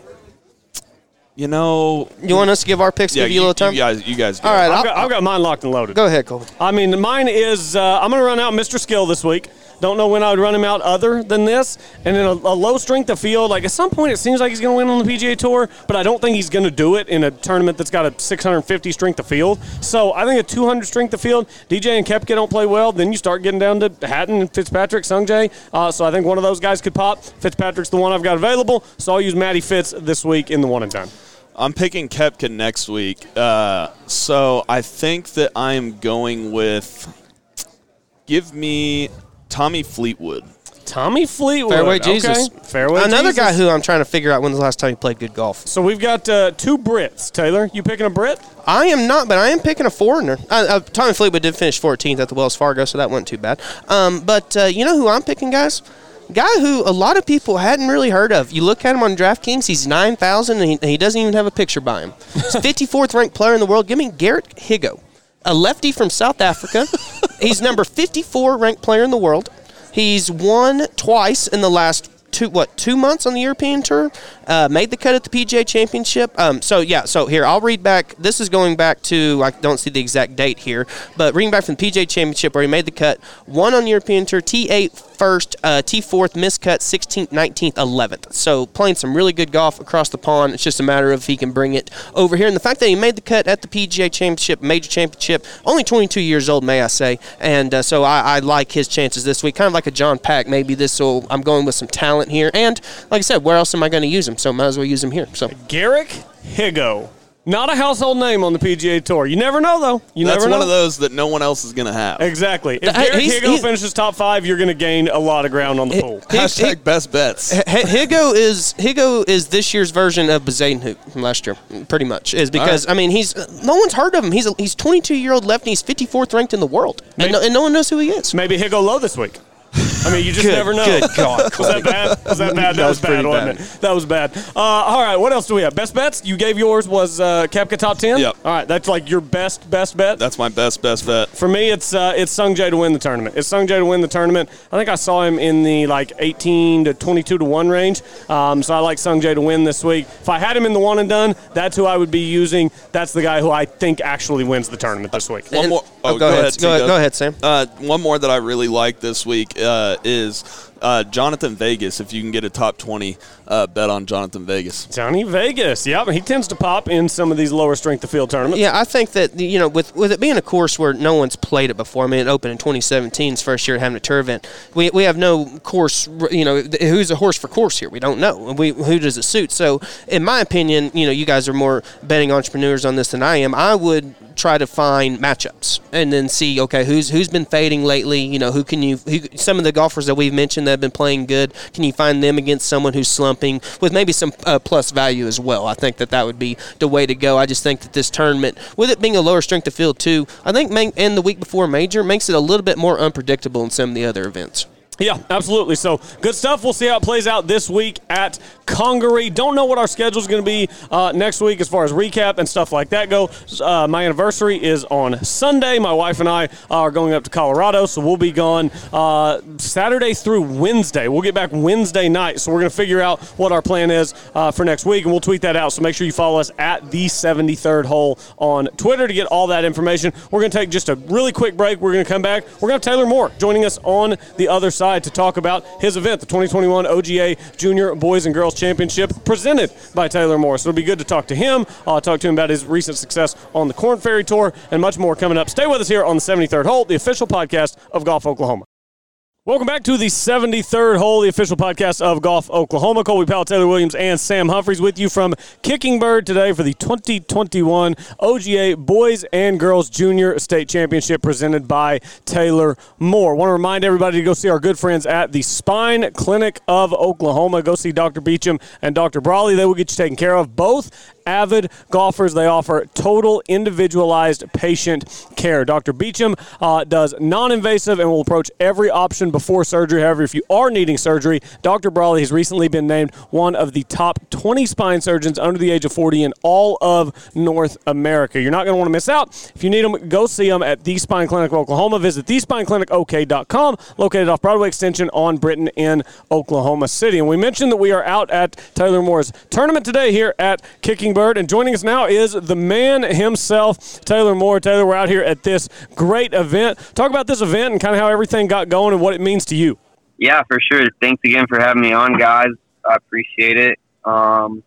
you know, You want us to give our picks? yeah, give you, a little time. you guys, you guys. Go. All right, I've got, I've got mine locked and loaded. Go ahead, Cole. I mean, mine is uh, I'm going to run out Mr. Skill this week. Don't know when I would run him out other than this. And in a, a low strength of field, like at some point it seems like he's going to win on the PGA Tour, but I don't think he's going to do it in a tournament that's got a 650 strength of field. So I think a 200 strength of field, DJ and Koepka don't play well. Then you start getting down to Hatton and Fitzpatrick, Sungjae. Uh, so I think one of those guys could pop. Fitzpatrick's the one I've got available. So I'll use Matty Fitz this week in the one and done. I'm picking Koepka next week. Uh, so I think that I'm going with. Give me Tommy Fleetwood. Tommy Fleetwood. Fairway okay. Jesus. Fairway Another Jesus. guy who I'm trying to figure out when the last time he played good golf. So we've got uh, two Brits. Taylor, you picking a Brit? I am not, but I am picking a foreigner. Uh, uh, Tommy Fleetwood did finish 14th at the Wells Fargo, so that wasn't too bad. Um, but uh, you know who I'm picking, guys? Guy who a lot of people hadn't really heard of. You look at him on DraftKings, he's 9,000, and he, and he doesn't even have a picture by him. He's [laughs] 54th ranked player in the world. Give me Garrick Higgo, a lefty from South Africa. [laughs] he's number 54 ranked player in the world. He's won twice in the last two what two months on the European tour. Uh, made the cut at the PGA Championship. Um, so yeah, so here I'll read back. This is going back to I don't see the exact date here, but reading back from the PGA Championship where he made the cut. One on European tour, T8 first, uh, T4th, miscut 16th, 19th, 11th. So playing some really good golf across the pond. It's just a matter of if he can bring it over here. And the fact that he made the cut at the PGA Championship, major championship, only 22 years old, may I say. And uh, so I, I like his chances this week. Kind of like a John Pak. Maybe this will. I'm going with some talent here. And like I said, where else am I going to use him? So might as well use him here. So Garrick Higgo. Not a household name on the PGA Tour. You never know, though. You That's never know. one of those that no one else is going to have. Exactly. If Hey, Garrick he's- Higgo he's- finishes top five, you're going to gain a lot of ground on the pool. Hashtag best bets. H- Higgo is Higgo is this year's version of Bezuidenhout from last year, pretty much. Is because I mean he's no one's heard of him. He's a, he's 22 year old lefty. He's 54th ranked in the world, and no, and no one knows who he is. Maybe Higgo low this week. I mean, you just Good- never know. good God, [laughs] was that bad? Was that bad? That, That was, was bad, pretty wasn't bad. it? That was bad. Uh, all right, what else do we have? Best bets? You gave yours was uh, Koepka top ten. Yep. All right, that's like your best best bet. That's my best best bet. For me, it's uh, it's Sung Jae to win the tournament. It's Sung Jae to win the tournament. I think I saw him in the like 18 to 22 to one range. Um, so I like Sung Jae to win this week. If I had him in the one and done, that's who I would be using. That's the guy who I think actually wins the tournament this week. One more. oh, go ahead. Go ahead- T-Dub. go ahead, Sam. Uh, one more that I really like this week uh, is uh, Jhonattan Vegas. If you can get a top twenty uh, bet on Jhonattan Vegas. Johnny Vegas. Yep, he tends to pop in some of these lower strength of field tournaments. Yeah, I think that you know, with with it being a course where no one's played it before. I mean, it opened in 2017, it's first year having a tour event. We, we have no course. You know, who's a horse for course here? We don't know. We who does it suit? So, in my opinion, you know, you guys are more betting entrepreneurs on this than I am. I would try to find matchups and then see okay who's who's been fading lately? You know who can you who, some of the golfers that we've mentioned that have been playing good can you find them against someone who's slumping with maybe some uh, plus value as well? I think that that would be the way to go. I just think that this tournament with it being a lower strength of field too i think and the week before major makes it a little bit more unpredictable in some of the other events Yeah, absolutely. So good stuff. We'll see how it plays out this week at Congaree. Don't know what our schedule is going to be uh, next week as far as recap and stuff like that go. Uh, my anniversary is on Sunday. My wife and I are going up to Colorado, so we'll be gone uh, Saturday through Wednesday. We'll get back Wednesday night, so we're going to figure out what our plan is uh, for next week, and we'll tweet that out. So make sure you follow us at the 73rd hole on Twitter to get all that information. We're going to take just a really quick break. We're going to come back. We're going to have Taylor Moore joining us on the other side to talk about his event, the 2021 OGA Junior Boys and Girls Championship, presented by Taylor. So it'll be good to talk to him. I'll talk to him about his recent success on the Korn Ferry Tour and much more coming up. Stay with us here on the 73rd Hole, the official podcast of Golf Oklahoma. Welcome back to the 73rd hole, the official podcast of Golf Oklahoma. Colby Powell, Taylor Williams, and Sam Humphreys with you from Kickingbird today for the 2021 OGA Boys and Girls Junior State Championship presented by Taylor Moore. Want to remind everybody to go see our good friends at the Spine Clinic of Oklahoma. Go see Dr. Beecham and Dr. Brawley. They will get you taken care of. Both avid golfers. They offer total individualized patient care. Dr. Beecham uh, does non invasive and will approach every option before surgery. However, if you are needing surgery, Dr. Brawley has recently been named one of the top 20 spine surgeons under the age of 40 in all of North America. You're not going to want to miss out. If you need them, go see them at The Spine Clinic of Oklahoma. Visit thespineclinicok.com, located off Broadway Extension on Britain in Oklahoma City. And we mentioned that we are out at Taylor Moore's tournament today here at Kicking Bird. And joining us now is the man himself, Taylor Moore. Taylor, we're out here at this great event. Talk about this event and kind of how everything got going and what it means to you. Yeah, for sure. Thanks again for having me on, guys. I appreciate it. Um,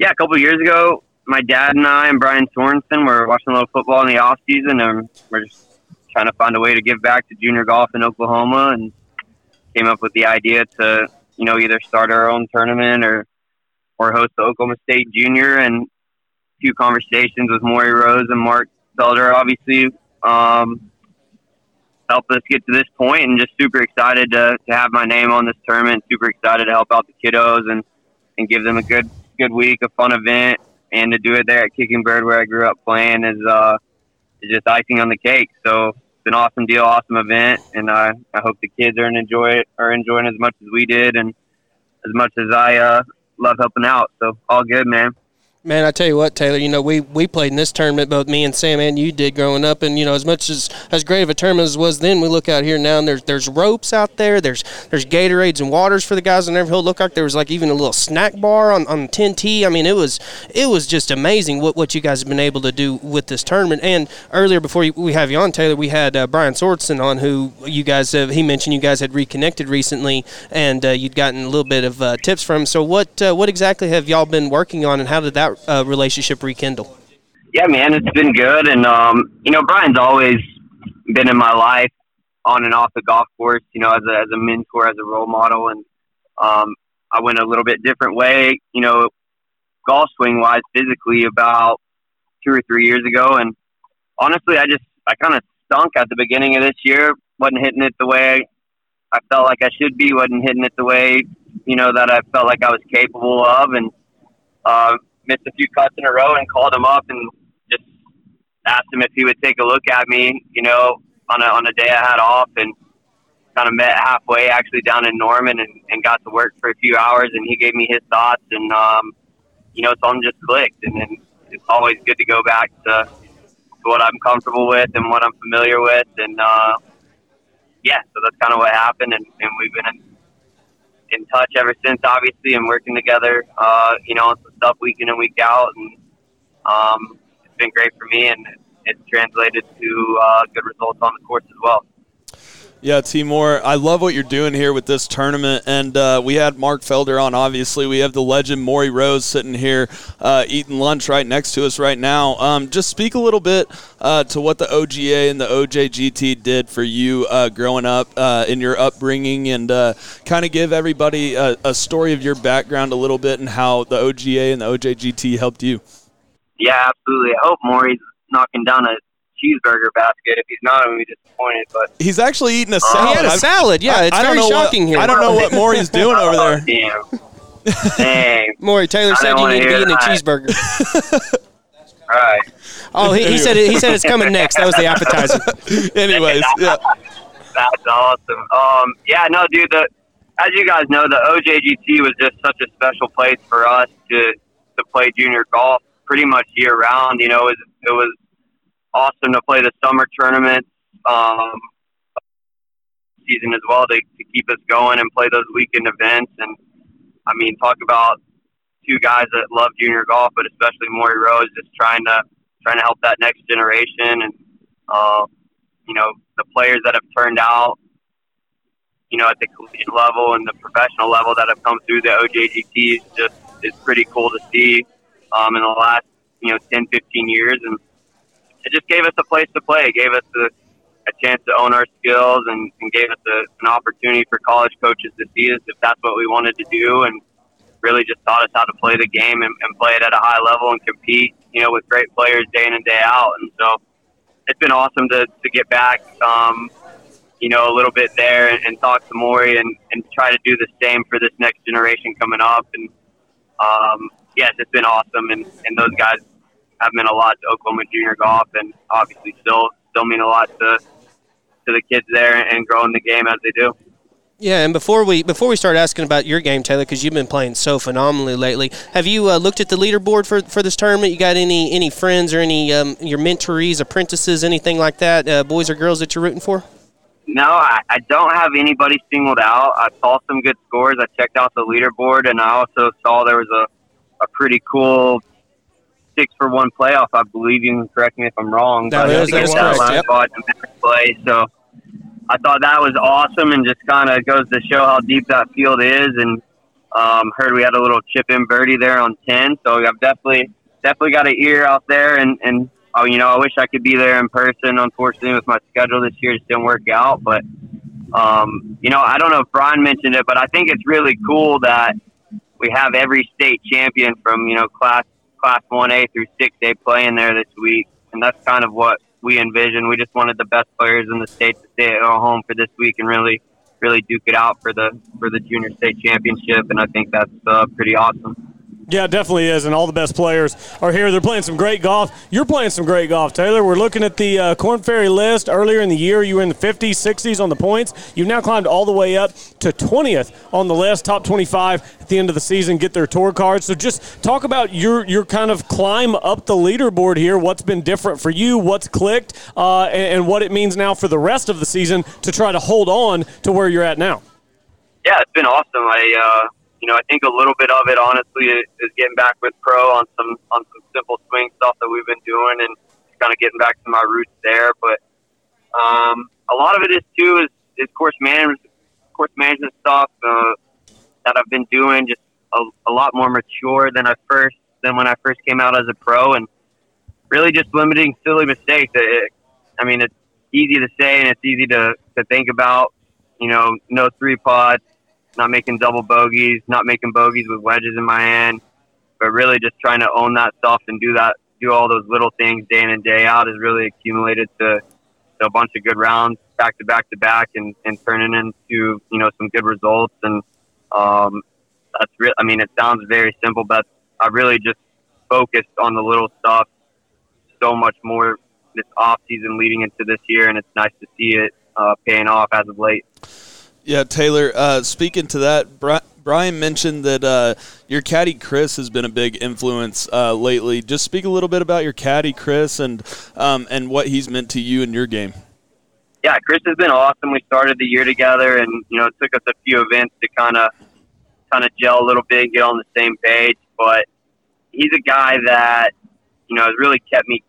yeah, a couple years ago, my dad and I and Brian Sorenson were watching a little football in the off season, and we're just trying to find a way to give back to junior golf in Oklahoma, and came up with the idea to you know either start our own tournament or or host the Oklahoma State Junior. And a few conversations with Maury Rose and Mark Felder, obviously. Um, helped us get to this point and just super excited to, to have my name on this tournament. Super excited to help out the kiddos and, and give them a good good week, a fun event, and to do it there at Kickingbird where I grew up playing is uh is just icing on the cake. So it's an awesome deal, awesome event, and I, I hope the kids are enjoy are enjoying as much as we did and as much as I uh, love helping out. So all good, man. Man, I tell you what, Taylor. You know, we, we played in this tournament, both me and Sam and you did growing up, and you know, as much as as great of a tournament as it was then, we look out here now, and there's there's ropes out there, there's there's Gatorades and waters for the guys on every hill. Look like there was like even a little snack bar on on 10T. I mean, it was it was just amazing what, what you guys have been able to do with this tournament. And earlier, before we have you on, Taylor, we had uh, Brian Sorenson on, who you guys have, he mentioned you guys had reconnected recently, and uh, you'd gotten a little bit of uh, tips from him. So what uh, what exactly have y'all been working on, and how did that uh, relationship rekindle? Yeah, man, it's been good, and um, you know, Brian's always been in my life on and off the golf course. You know, as a as a mentor, as a role model, and um, I went a little bit different way. You know, golf swing wise, physically, about two or three years ago, and honestly, I just I kind of stunk at the beginning of this year. wasn't hitting it the way I felt like I should be. wasn't hitting it the way you know that I felt like I was capable of, and uh, missed a few cuts in a row and called him up and just asked him if he would take a look at me, you know, on a on a day I had off and kind of met halfway actually down in Norman and, and got to work for a few hours and he gave me his thoughts and um, you know, something just clicked and then it's always good to go back to, to what I'm comfortable with and what I'm familiar with and uh yeah, so that's kind of what happened and, and we've been in in touch ever since, obviously, and working together, uh, you know, stuff week in and week out. And um, it's been great for me, and it's translated to uh, good results on the course as well. Yeah, Timor, I love what you're doing here with this tournament. And uh, we had Mark Felder on, obviously. We have the legend Maury Rose sitting here uh, eating lunch right next to us right now. Um, just speak a little bit uh, to what the OGA and the OJGT did for you uh, growing up uh, in your upbringing and uh, kind of give everybody a, a story of your background a little bit and how the OGA and the OJGT helped you. Yeah, absolutely. I hope Maury's knocking down a cheeseburger basket. If he's not, I'm gonna be disappointed. But he's actually eating a salad. He had a salad. Yeah, I- it's I don't very know what- shocking here. I don't know what Maury's doing over there. [laughs] Damn. Dang. [laughs] Maury Taylor I said you need to be hear eating a cheeseburger. All [laughs] right. Oh, he, he said it, he said it's coming next. That was the appetizer. Anyways, yeah. That's awesome. Um, yeah, no, dude. The as you guys know, the OJGT was just such a special place for us to to play junior golf pretty much year round. You know, it was, it was awesome to play the summer tournaments um, season as well to, to keep us going and play those weekend events. And I mean, talk about two guys that love junior golf, but especially Maury Rose, just trying to trying to help that next generation and uh, you know the players that have turned out you know at the collegiate level and the professional level that have come through the OJGT is just is pretty cool to see um, in the last you know 10 15 years and it just gave us a place to play it gave us a, a chance to own our skills and, and gave us a, an opportunity for college coaches to see us if that's what we wanted to do and really just taught us how to play the game and, and play it at a high level and compete, you know, with great players day in and day out. And so it's been awesome to, to get back, um, you know, a little bit there and, and talk to Maury and, and try to do the same for this next generation coming up. And, um, yes, it's been awesome. And, and those guys have meant a lot to Oklahoma junior golf and obviously still, still mean a lot to, to the kids there and growing the game as they do. Yeah, and before we before we start asking about your game, Taylor, because you've been playing so phenomenally lately, have you uh, looked at the leaderboard for, for this tournament? You got any any friends or any um, your mentorees, apprentices, anything like that, uh, boys or girls that you're rooting for? No, I, I don't have anybody singled out. I saw some good scores. I checked out the leaderboard, and I also saw there was a, a pretty cool six for one playoff. I believe you can correct me if I'm wrong. That but is- that correct, last yep. play. So I thought that was awesome, and just kind of goes to show how deep that field is. And um, heard we had a little chip in birdie there on ten, so I've definitely definitely got an ear out there, and and oh, you know, I wish I could be there in person. Unfortunately, with my schedule this year, it just didn't work out. But um, you know, I don't know if Brian mentioned it, but I think it's really cool that we have every state champion from you know class class one A through six A playing there this week, and that's kind of what we envisioned. We just wanted the best players in the state to stay at home for this week and really really duke it out for the for the junior state championship, and I think that's uh, pretty awesome. Yeah, it definitely is, and all the best players are here. They're playing some great golf. You're playing some great golf, Taylor. We're looking at the uh, Korn Ferry list. Earlier in the year, you were in the 50s, 60s on the points. You've now climbed all the way up to 20th on the list, top 25 at the end of the season, get their tour cards. So just talk about your your kind of climb up the leaderboard here. What's been different for you? What's clicked, uh, and, and what it means now for the rest of the season to try to hold on to where you're at now. Yeah, it's been awesome. I. Uh you know, I think a little bit of it, honestly, is getting back with pro on some on some simple swing stuff that we've been doing, and kind of getting back to my roots there. But um, a lot of it is too is, is course management, course management stuff uh, that I've been doing, just a, a lot more mature than I first than when I first came out as a pro, and really just limiting silly mistakes. It, I mean, it's easy to say and it's easy to, to think about. You know, no three pods, not making double bogeys, not making bogeys with wedges in my hand, but really just trying to own that stuff and do that, do all those little things day in and day out has really accumulated to, to a bunch of good rounds back to back to back and, and turning into, you know, some good results. And, um, that's real. I mean, it sounds very simple, but I really just focused on the little stuff so much more this off season leading into this year. And it's nice to see it, uh, paying off as of late. Yeah, Taylor. Uh, speaking to that, Brian mentioned that uh, your caddy Chris has been a big influence uh, lately. Just speak a little bit about your caddy Chris and um, and what he's meant to you and your game. Yeah, Chris has been awesome. We started the year together, and you know, it took us a few events to kind of kind of gel a little bit, get on the same page. But he's a guy that you know has really kept me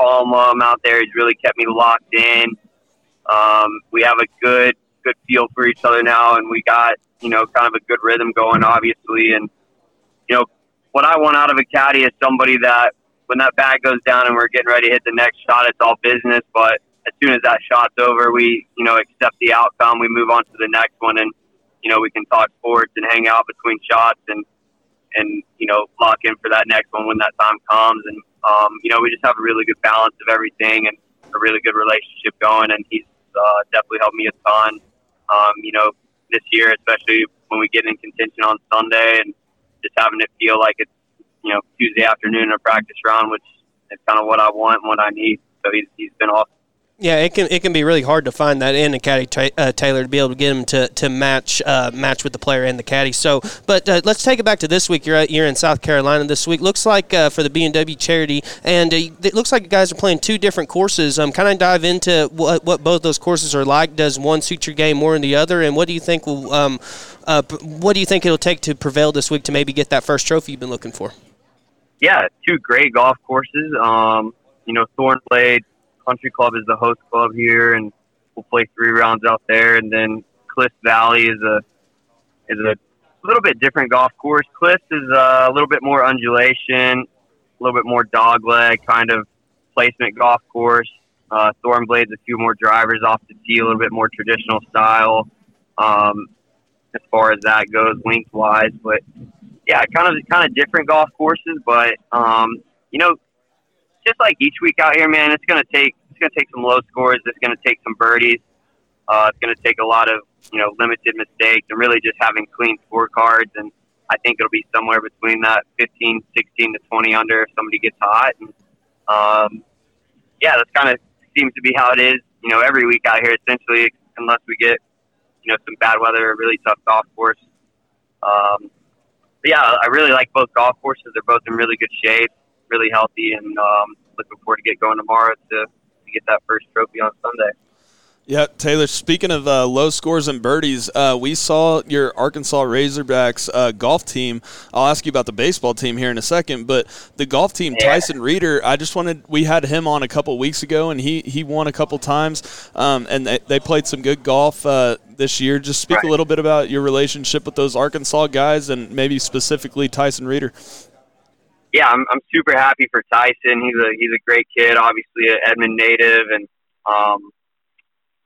calm while I'm out there. He's really kept me locked in. Um, we have a good good feel for each other now, and we got you know kind of a good rhythm going, obviously. And you know what I want out of a caddy is somebody that when that bag goes down and we're getting ready to hit the next shot, it's all business. But as soon as that shot's over, we you know accept the outcome, we move on to the next one, and you know we can talk sports and hang out between shots and and you know lock in for that next one when that time comes. And um, you know we just have a really good balance of everything and a really good relationship going. And he's uh, definitely helped me a ton um, you know, this year, especially when we get in contention on Sunday and just having it feel like it's, you know, Tuesday afternoon in a practice round, which is kind of what I want and what I need. So he's, he's been awesome. Yeah, it can it can be really hard to find that in a caddy uh, Taylor to be able to get him to to match uh, match with the player and the caddy. So, but uh, let's take it back to this week. You're at, you're in South Carolina this week. Looks like uh, for the BMW charity, and uh, it looks like you guys are playing two different courses. Um, kind of dive into what what both those courses are like. Does one suit your game more than the other? And what do you think will um, uh, what do you think it'll take to prevail this week to maybe get that first trophy you've been looking for? Yeah, two great golf courses. Um, you know, Thorn played Country Club is the host club here, and we'll play three rounds out there. And then Cliff Valley is a is a little bit different golf course. Cliff is a little bit more undulation, a little bit more dogleg kind of placement golf course. Uh, Thornblade's a few more drivers off the tee, a little bit more traditional style um, as far as that goes lengthwise. But yeah, kind of kind of different golf courses, but um, you know, just like each week out here, man, it's gonna take it's gonna take some low scores. It's gonna take some birdies. Uh, it's gonna take a lot of you know limited mistakes and really just having clean scorecards. And I think it'll be somewhere between that 15, 16 to 20 under if somebody gets hot. And um, yeah, that's kind of seems to be how it is. You know, every week out here, essentially, unless we get you know some bad weather, a really tough golf course. Um, but yeah, I really like both golf courses. They're both in really good shape really healthy, and um, looking forward to get going tomorrow to, to get that first trophy on Sunday. Yeah, Taylor. Speaking of uh, low scores and birdies, uh, we saw your Arkansas Razorbacks uh, golf team. I'll ask you about the baseball team here in a second, but the golf team, yeah. Tyson Reeder. I just wanted. We had him on a couple weeks ago, and he he won a couple times, um, and they, they played some good golf uh, this year. Just speak right. a little bit about your relationship with those Arkansas guys, and maybe specifically Tyson Reeder yeah, I'm, I'm super happy for Tyson. He's a he's a great kid, obviously an Edmond native, and um,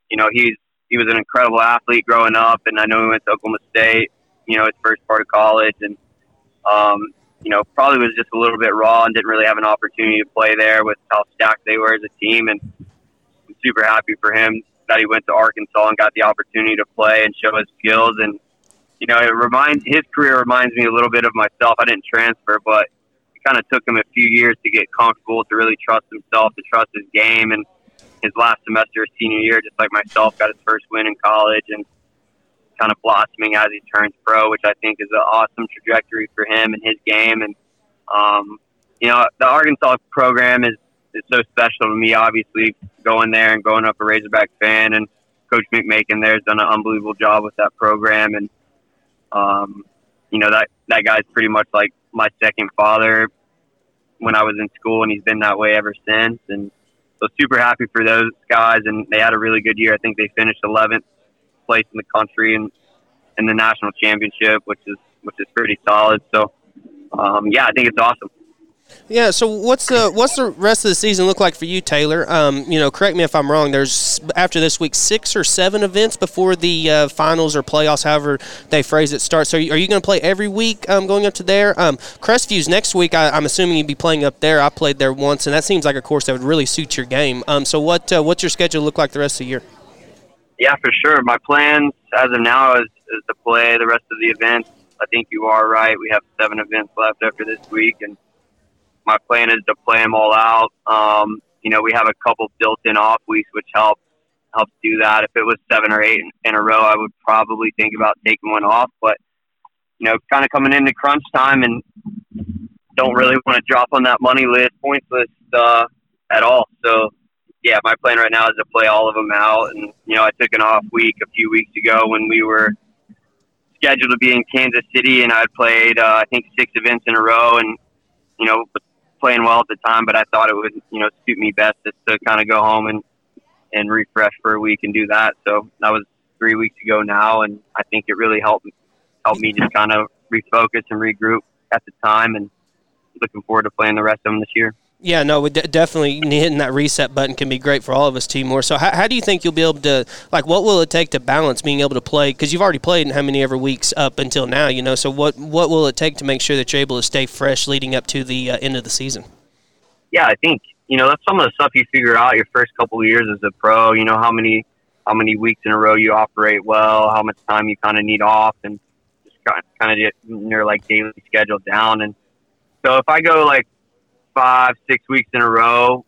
you know he's he was an incredible athlete growing up, and I know he went to Oklahoma State. You know, his first part of college, and um, you know probably was just a little bit raw and didn't really have an opportunity to play there with how stacked they were as a team. And I'm super happy for him that he went to Arkansas and got the opportunity to play and show his skills. And you know, it reminds his career reminds me a little bit of myself. I didn't transfer, but kind of took him a few years to get comfortable, to really trust himself, to trust his game, and his last semester of senior year, just like myself, got his first win in college and kind of blossoming as he turns pro, which I think is an awesome trajectory for him and his game. And um, you know, the Arkansas program is is so special to me. Obviously, going there and growing up a Razorback fan, and Coach McMakin there has done an unbelievable job with that program. And um, you know that that guy's pretty much like my second father when I was in school, and he's been that way ever since. And so super happy for those guys, and they had a really good year. I think they finished 11th place in the country and in the national championship, which is which is pretty solid. So um, yeah, I think it's awesome. Yeah. So what's the what's the rest of the season look like for you, Taylor? Um, you know, correct me if I'm wrong. There's after this week six or seven events before the uh, finals or playoffs, however they phrase it, starts. So are you, you going to play every week um, going up to there? Um, Crestviews next week. I, am assuming you'd be playing up there. I played there once, and that seems like a course that would really suit your game. Um, so what uh, what's your schedule look like the rest of the year? Yeah, for sure. My plans as of now is, is to play the rest of the events. I think you are right. We have seven events left after this week, and my plan is to play them all out. Um, you know, we have a couple built-in off weeks, which help helps do that. If it was seven or eight in a row, I would probably think about taking one off. But you know, kind of coming into crunch time and don't really want to drop on that money list, points list uh, at all. So yeah, my plan right now is to play all of them out. And you know, I took an off week a few weeks ago when we were scheduled to be in Kansas City, and I'd played uh, I think six events in a row, and you know, playing well at the time, but I thought it would, you know, suit me best just to kind of go home and and refresh for a week and do that. So that was three weeks ago now, and I think it really helped helped me just kind of refocus and regroup at the time, and looking forward to playing the rest of them this year. Yeah, no, definitely hitting that reset button can be great for all of us, Timor. So, how, how, do you think you'll be able to, like, what will it take to balance being able to play? Because you've already played in how many ever weeks up until now, you know. So, what what will it take to make sure that you're able to stay fresh leading up to the uh, end of the season? Yeah, I think you know that's some of the stuff you figure out your first couple of years as a pro. You know how many how many weeks in a row you operate well, how much time you kind of need off, and just kind of get your like daily schedule down. And so, if I go like five, six weeks in a row.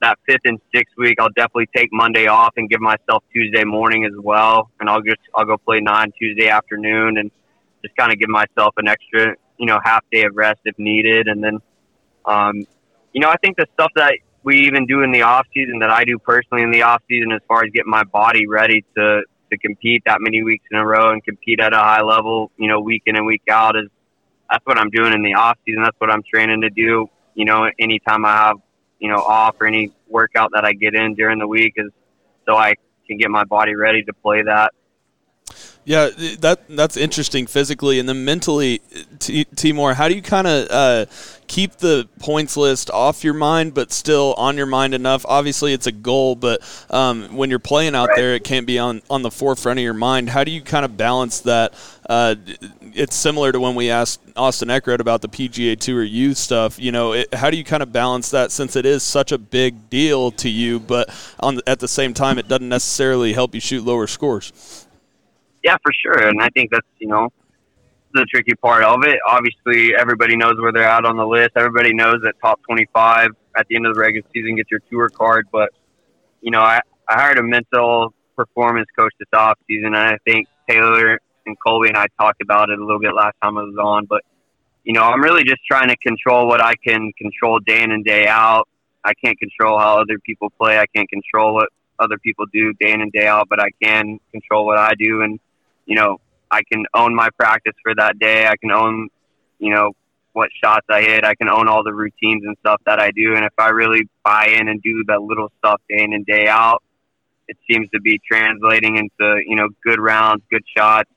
That fifth and sixth week, I'll definitely take Monday off and give myself Tuesday morning as well. And I'll just I'll go play nine Tuesday afternoon and just kind of give myself an extra you know half day of rest if needed. And then, um, you know, I think the stuff that we even do in the off season that I do personally in the off season as far as getting my body ready to to compete that many weeks in a row and compete at a high level, you know, week in and week out is that's what I'm doing in the off season. That's what I'm training to do you know, anytime I have, you know, off or any workout that I get in during the week is so I can get my body ready to play that. Yeah, that that's interesting physically, and then mentally, Timor. How do you kind of uh, keep the points list off your mind, but still on your mind enough? Obviously, it's a goal, but um, when you're playing out there, it can't be on on the forefront of your mind. How do you kind of balance that? Uh, it's similar to when we asked Austin Eckroat about the PGA Tour youth stuff. You know, it, how do you kind of balance that since it is such a big deal to you, but on at the same time, it doesn't necessarily help you shoot lower scores? Yeah, for sure. And I think that's, you know, the tricky part of it. Obviously, everybody knows where they're at on the list. Everybody knows that top 25 at the end of the regular season gets your tour card. But, you know, I, I hired a mental performance coach this off season, and I think Taylor and Colby and I talked about it a little bit last time I was on. But, you know, I'm really just trying to control what I can control day in and day out. I can't control how other people play. I can't control what other people do day in and day out, but I can control what I do. And, you know, I can own my practice for that day. I can own, you know, what shots I hit. I can own all the routines and stuff that I do. And if I really buy in and do that little stuff day in and day out, it seems to be translating into, you know, good rounds, good shots,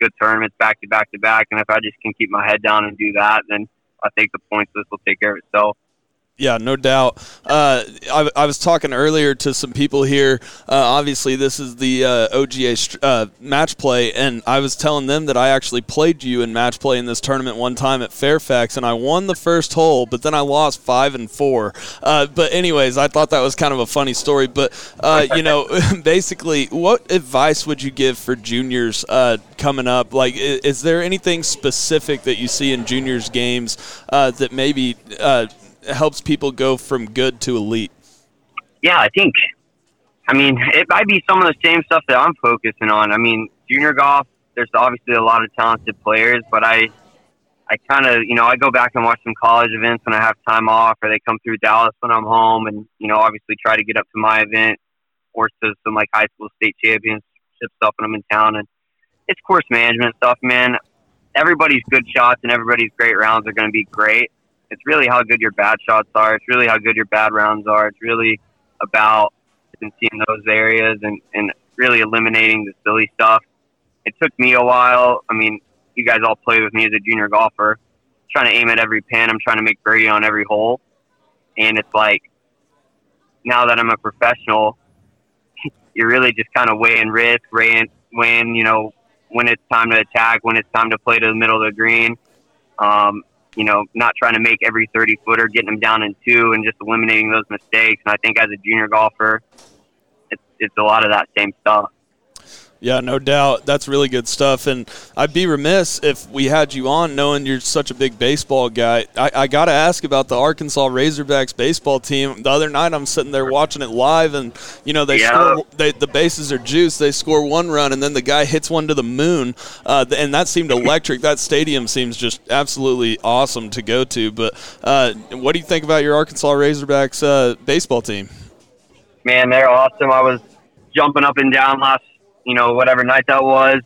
good tournaments back to back to back. And if I just can keep my head down and do that, then I think the points list will take care of itself. Yeah, no doubt. Uh, I, I was talking earlier to some people here. Uh, obviously, this is the uh, OGA uh, match play, and I was telling them that I actually played you in match play in this tournament one time at Fairfax, and I won the first hole, but then I lost five and four. Uh, but anyways, I thought that was kind of a funny story. But uh, you know, [laughs] basically, what advice would you give for juniors coming up? Like, is, is there anything specific that you see in juniors games that maybe helps people go from good to elite? Yeah, I think. I mean, it might be some of the same stuff that I'm focusing on. I mean, junior golf. There's obviously a lot of talented players, but I, I kind of, you know, I go back and watch some college events when I have time off, or they come through Dallas when I'm home, and you know, obviously try to get up to my event or to some like high school state championships stuff when I'm in town, and it's course management stuff, man. Everybody's good shots and everybody's great rounds are going to be great. It's really how good your bad shots are. It's really how good your bad rounds are. It's really about seeing those areas and, and really eliminating the silly stuff. It took me a while. I mean, you guys all played with me as a junior golfer. trying to aim at every pin. I'm trying to make birdie on every hole. And it's like, now that I'm a professional, [laughs] you're really just kind of weighing risk, weighing, weighing, you know, when it's time to attack, when it's time to play to the middle of the green. Um, you know, not trying to make every 30 footer, getting them down in two, and just eliminating those mistakes. And I think as a junior golfer, it's, it's a lot of that same stuff. Yeah, no doubt. That's really good stuff. And I'd be remiss if we had you on knowing you're such a big baseball guy. I, I got to ask about the Arkansas Razorbacks baseball team. The other night I'm sitting there watching it live, and, you know, they Yeah. score, they, the bases are juiced. They score one run, and then the guy hits one to the moon. Uh, and that seemed electric. that stadium seems just absolutely awesome to go to. But uh, what do you think about your Arkansas Razorbacks uh, baseball team? man, they're awesome. I was jumping up and down last, you know, whatever night that was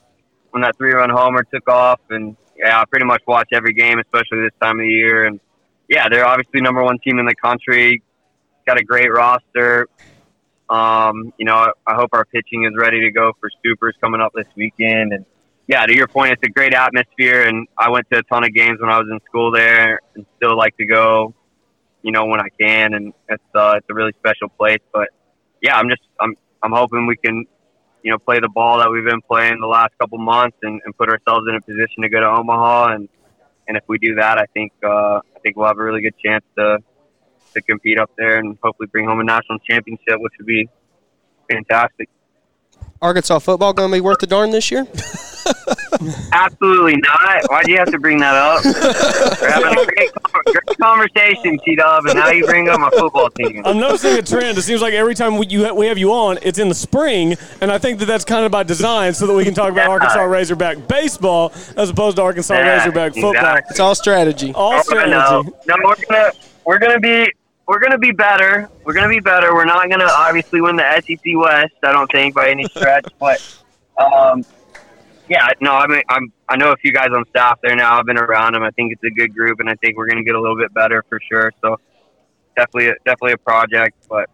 when that three run homer took off. And yeah, I pretty much watch every game, especially this time of the year. And yeah, they're obviously number one team in the country. Got a great roster. Um, you know, I hope our pitching is ready to go for Supers coming up this weekend. And yeah, to your point, it's a great atmosphere. And I went to a ton of games when I was in school there, and still like to go. You know, when I can, and it's uh, it's a really special place. But yeah, I'm just I'm I'm hoping we can, you know, play the ball that we've been playing the last couple months and, and put ourselves in a position to go to Omaha and and if we do that, I think uh, I think we'll have a really good chance to to compete up there and hopefully bring home a national championship, which would be fantastic. Arkansas football going to be worth the darn this year? [laughs] Absolutely not. Why'd you have to bring that up? We're having a great, great conversation, T Dub, and now you bring up my football team. I'm noticing a trend. It seems like every time we, you we have you on, it's in the spring, and I think that that's kind of by design so that we can talk about Yeah. Arkansas Razorback baseball as opposed to Arkansas Yeah, Razorback football. exactly. It's all strategy. All Oh, strategy. no, no, we're gonna we're gonna be we're gonna be better. We're gonna be better. We're not gonna obviously win the SEC West. I don't think by any stretch, but um, yeah, no, I mean, I'm I know a few guys on staff there now. I've been around them. I think it's a good group, and I think we're gonna get a little bit better for sure. So definitely, definitely a project, but.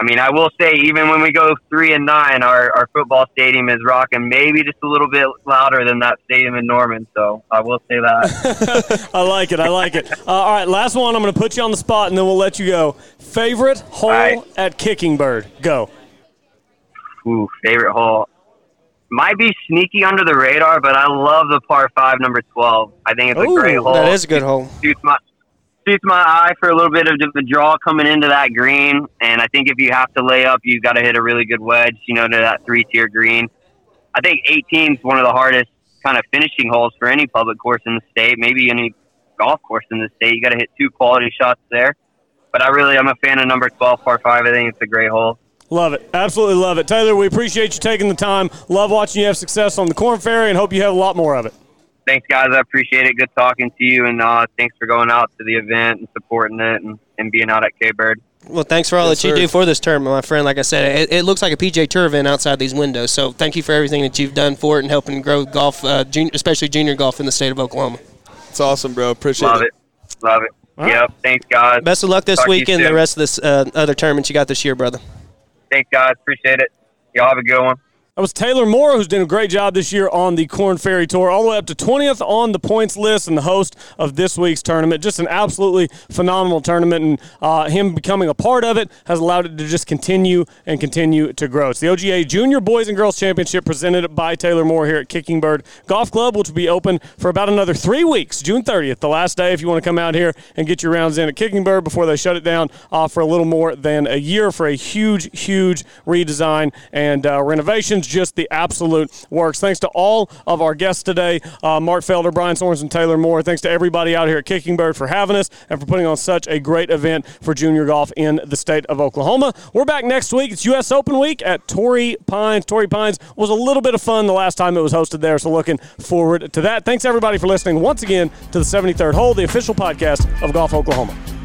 I mean, I will say, even when we go three and nine, our, our football stadium is rocking maybe just a little bit louder than that stadium in Norman. So I will say that. [laughs] I like it. I like it. Uh, all right, last one. I'm going to put you on the spot, and then we'll let you go. Favorite hole right. at Kickingbird? Go. Ooh, favorite hole. Might be sneaky under the radar, but I love the par five, number twelve. I think it's a great hole. that is a good hole. Suits my suits my eye for a little bit of the draw coming into that green, and I think if you have to lay up, you've got to hit a really good wedge, you know, to that three tier green. I think 18 is one of the hardest kind of finishing holes for any public course in the state, maybe any golf course in the state. You got to hit two quality shots there. But I really, I'm a fan of number 12, par five. I think it's a great hole. Love it. Absolutely love it. Taylor, we appreciate you taking the time. Love watching you have success on the Korn Ferry and hope you have a lot more of it. thanks, guys. I appreciate it. Good talking to you, and uh, thanks for going out to the event and supporting it and, and being out at K Bird. Well, thanks for all Yes, that you sir. do for this tournament, my friend. Like I said, it, it looks like a PJ Tour event outside these windows. So thank you for everything that you've done for it and helping grow golf, uh, junior, especially junior golf in the state of Oklahoma. It's awesome, bro. Appreciate Love it. it. Love it. Yep. Thanks, guys. Best of luck this Talk to week and the rest of this uh, other tournaments you got this year, brother. Thanks, guys. Appreciate it. Y'all have a good one. That was Taylor Moore, who's doing a great job this year on the Korn Ferry Tour, all the way up to 20th on the points list and the host of this week's tournament. Just an absolutely phenomenal tournament, and uh, him becoming a part of it has allowed it to just continue and continue to grow. It's the OGA Junior Boys and Girls Championship presented by Taylor Moore here at Kickingbird Golf Club, which will be open for about another three weeks, June 30th, the last day if you want to come out here and get your rounds in at Kickingbird before they shut it down uh, for a little more than a year for a huge, huge redesign and uh, just the absolute works. Thanks to all of our guests today uh, Mark Felder, Brian Sorenson, Taylor Moore. Thanks to everybody out here at Kickingbird for having us and for putting on such a great event for junior golf in the state of Oklahoma. We're back next week. It's U.S. Open week at Torrey Pines. Torrey Pines was a little bit of fun the last time it was hosted there, so looking forward to that. Thanks everybody for listening once again to the 73rd Hole, the official podcast of Golf Oklahoma.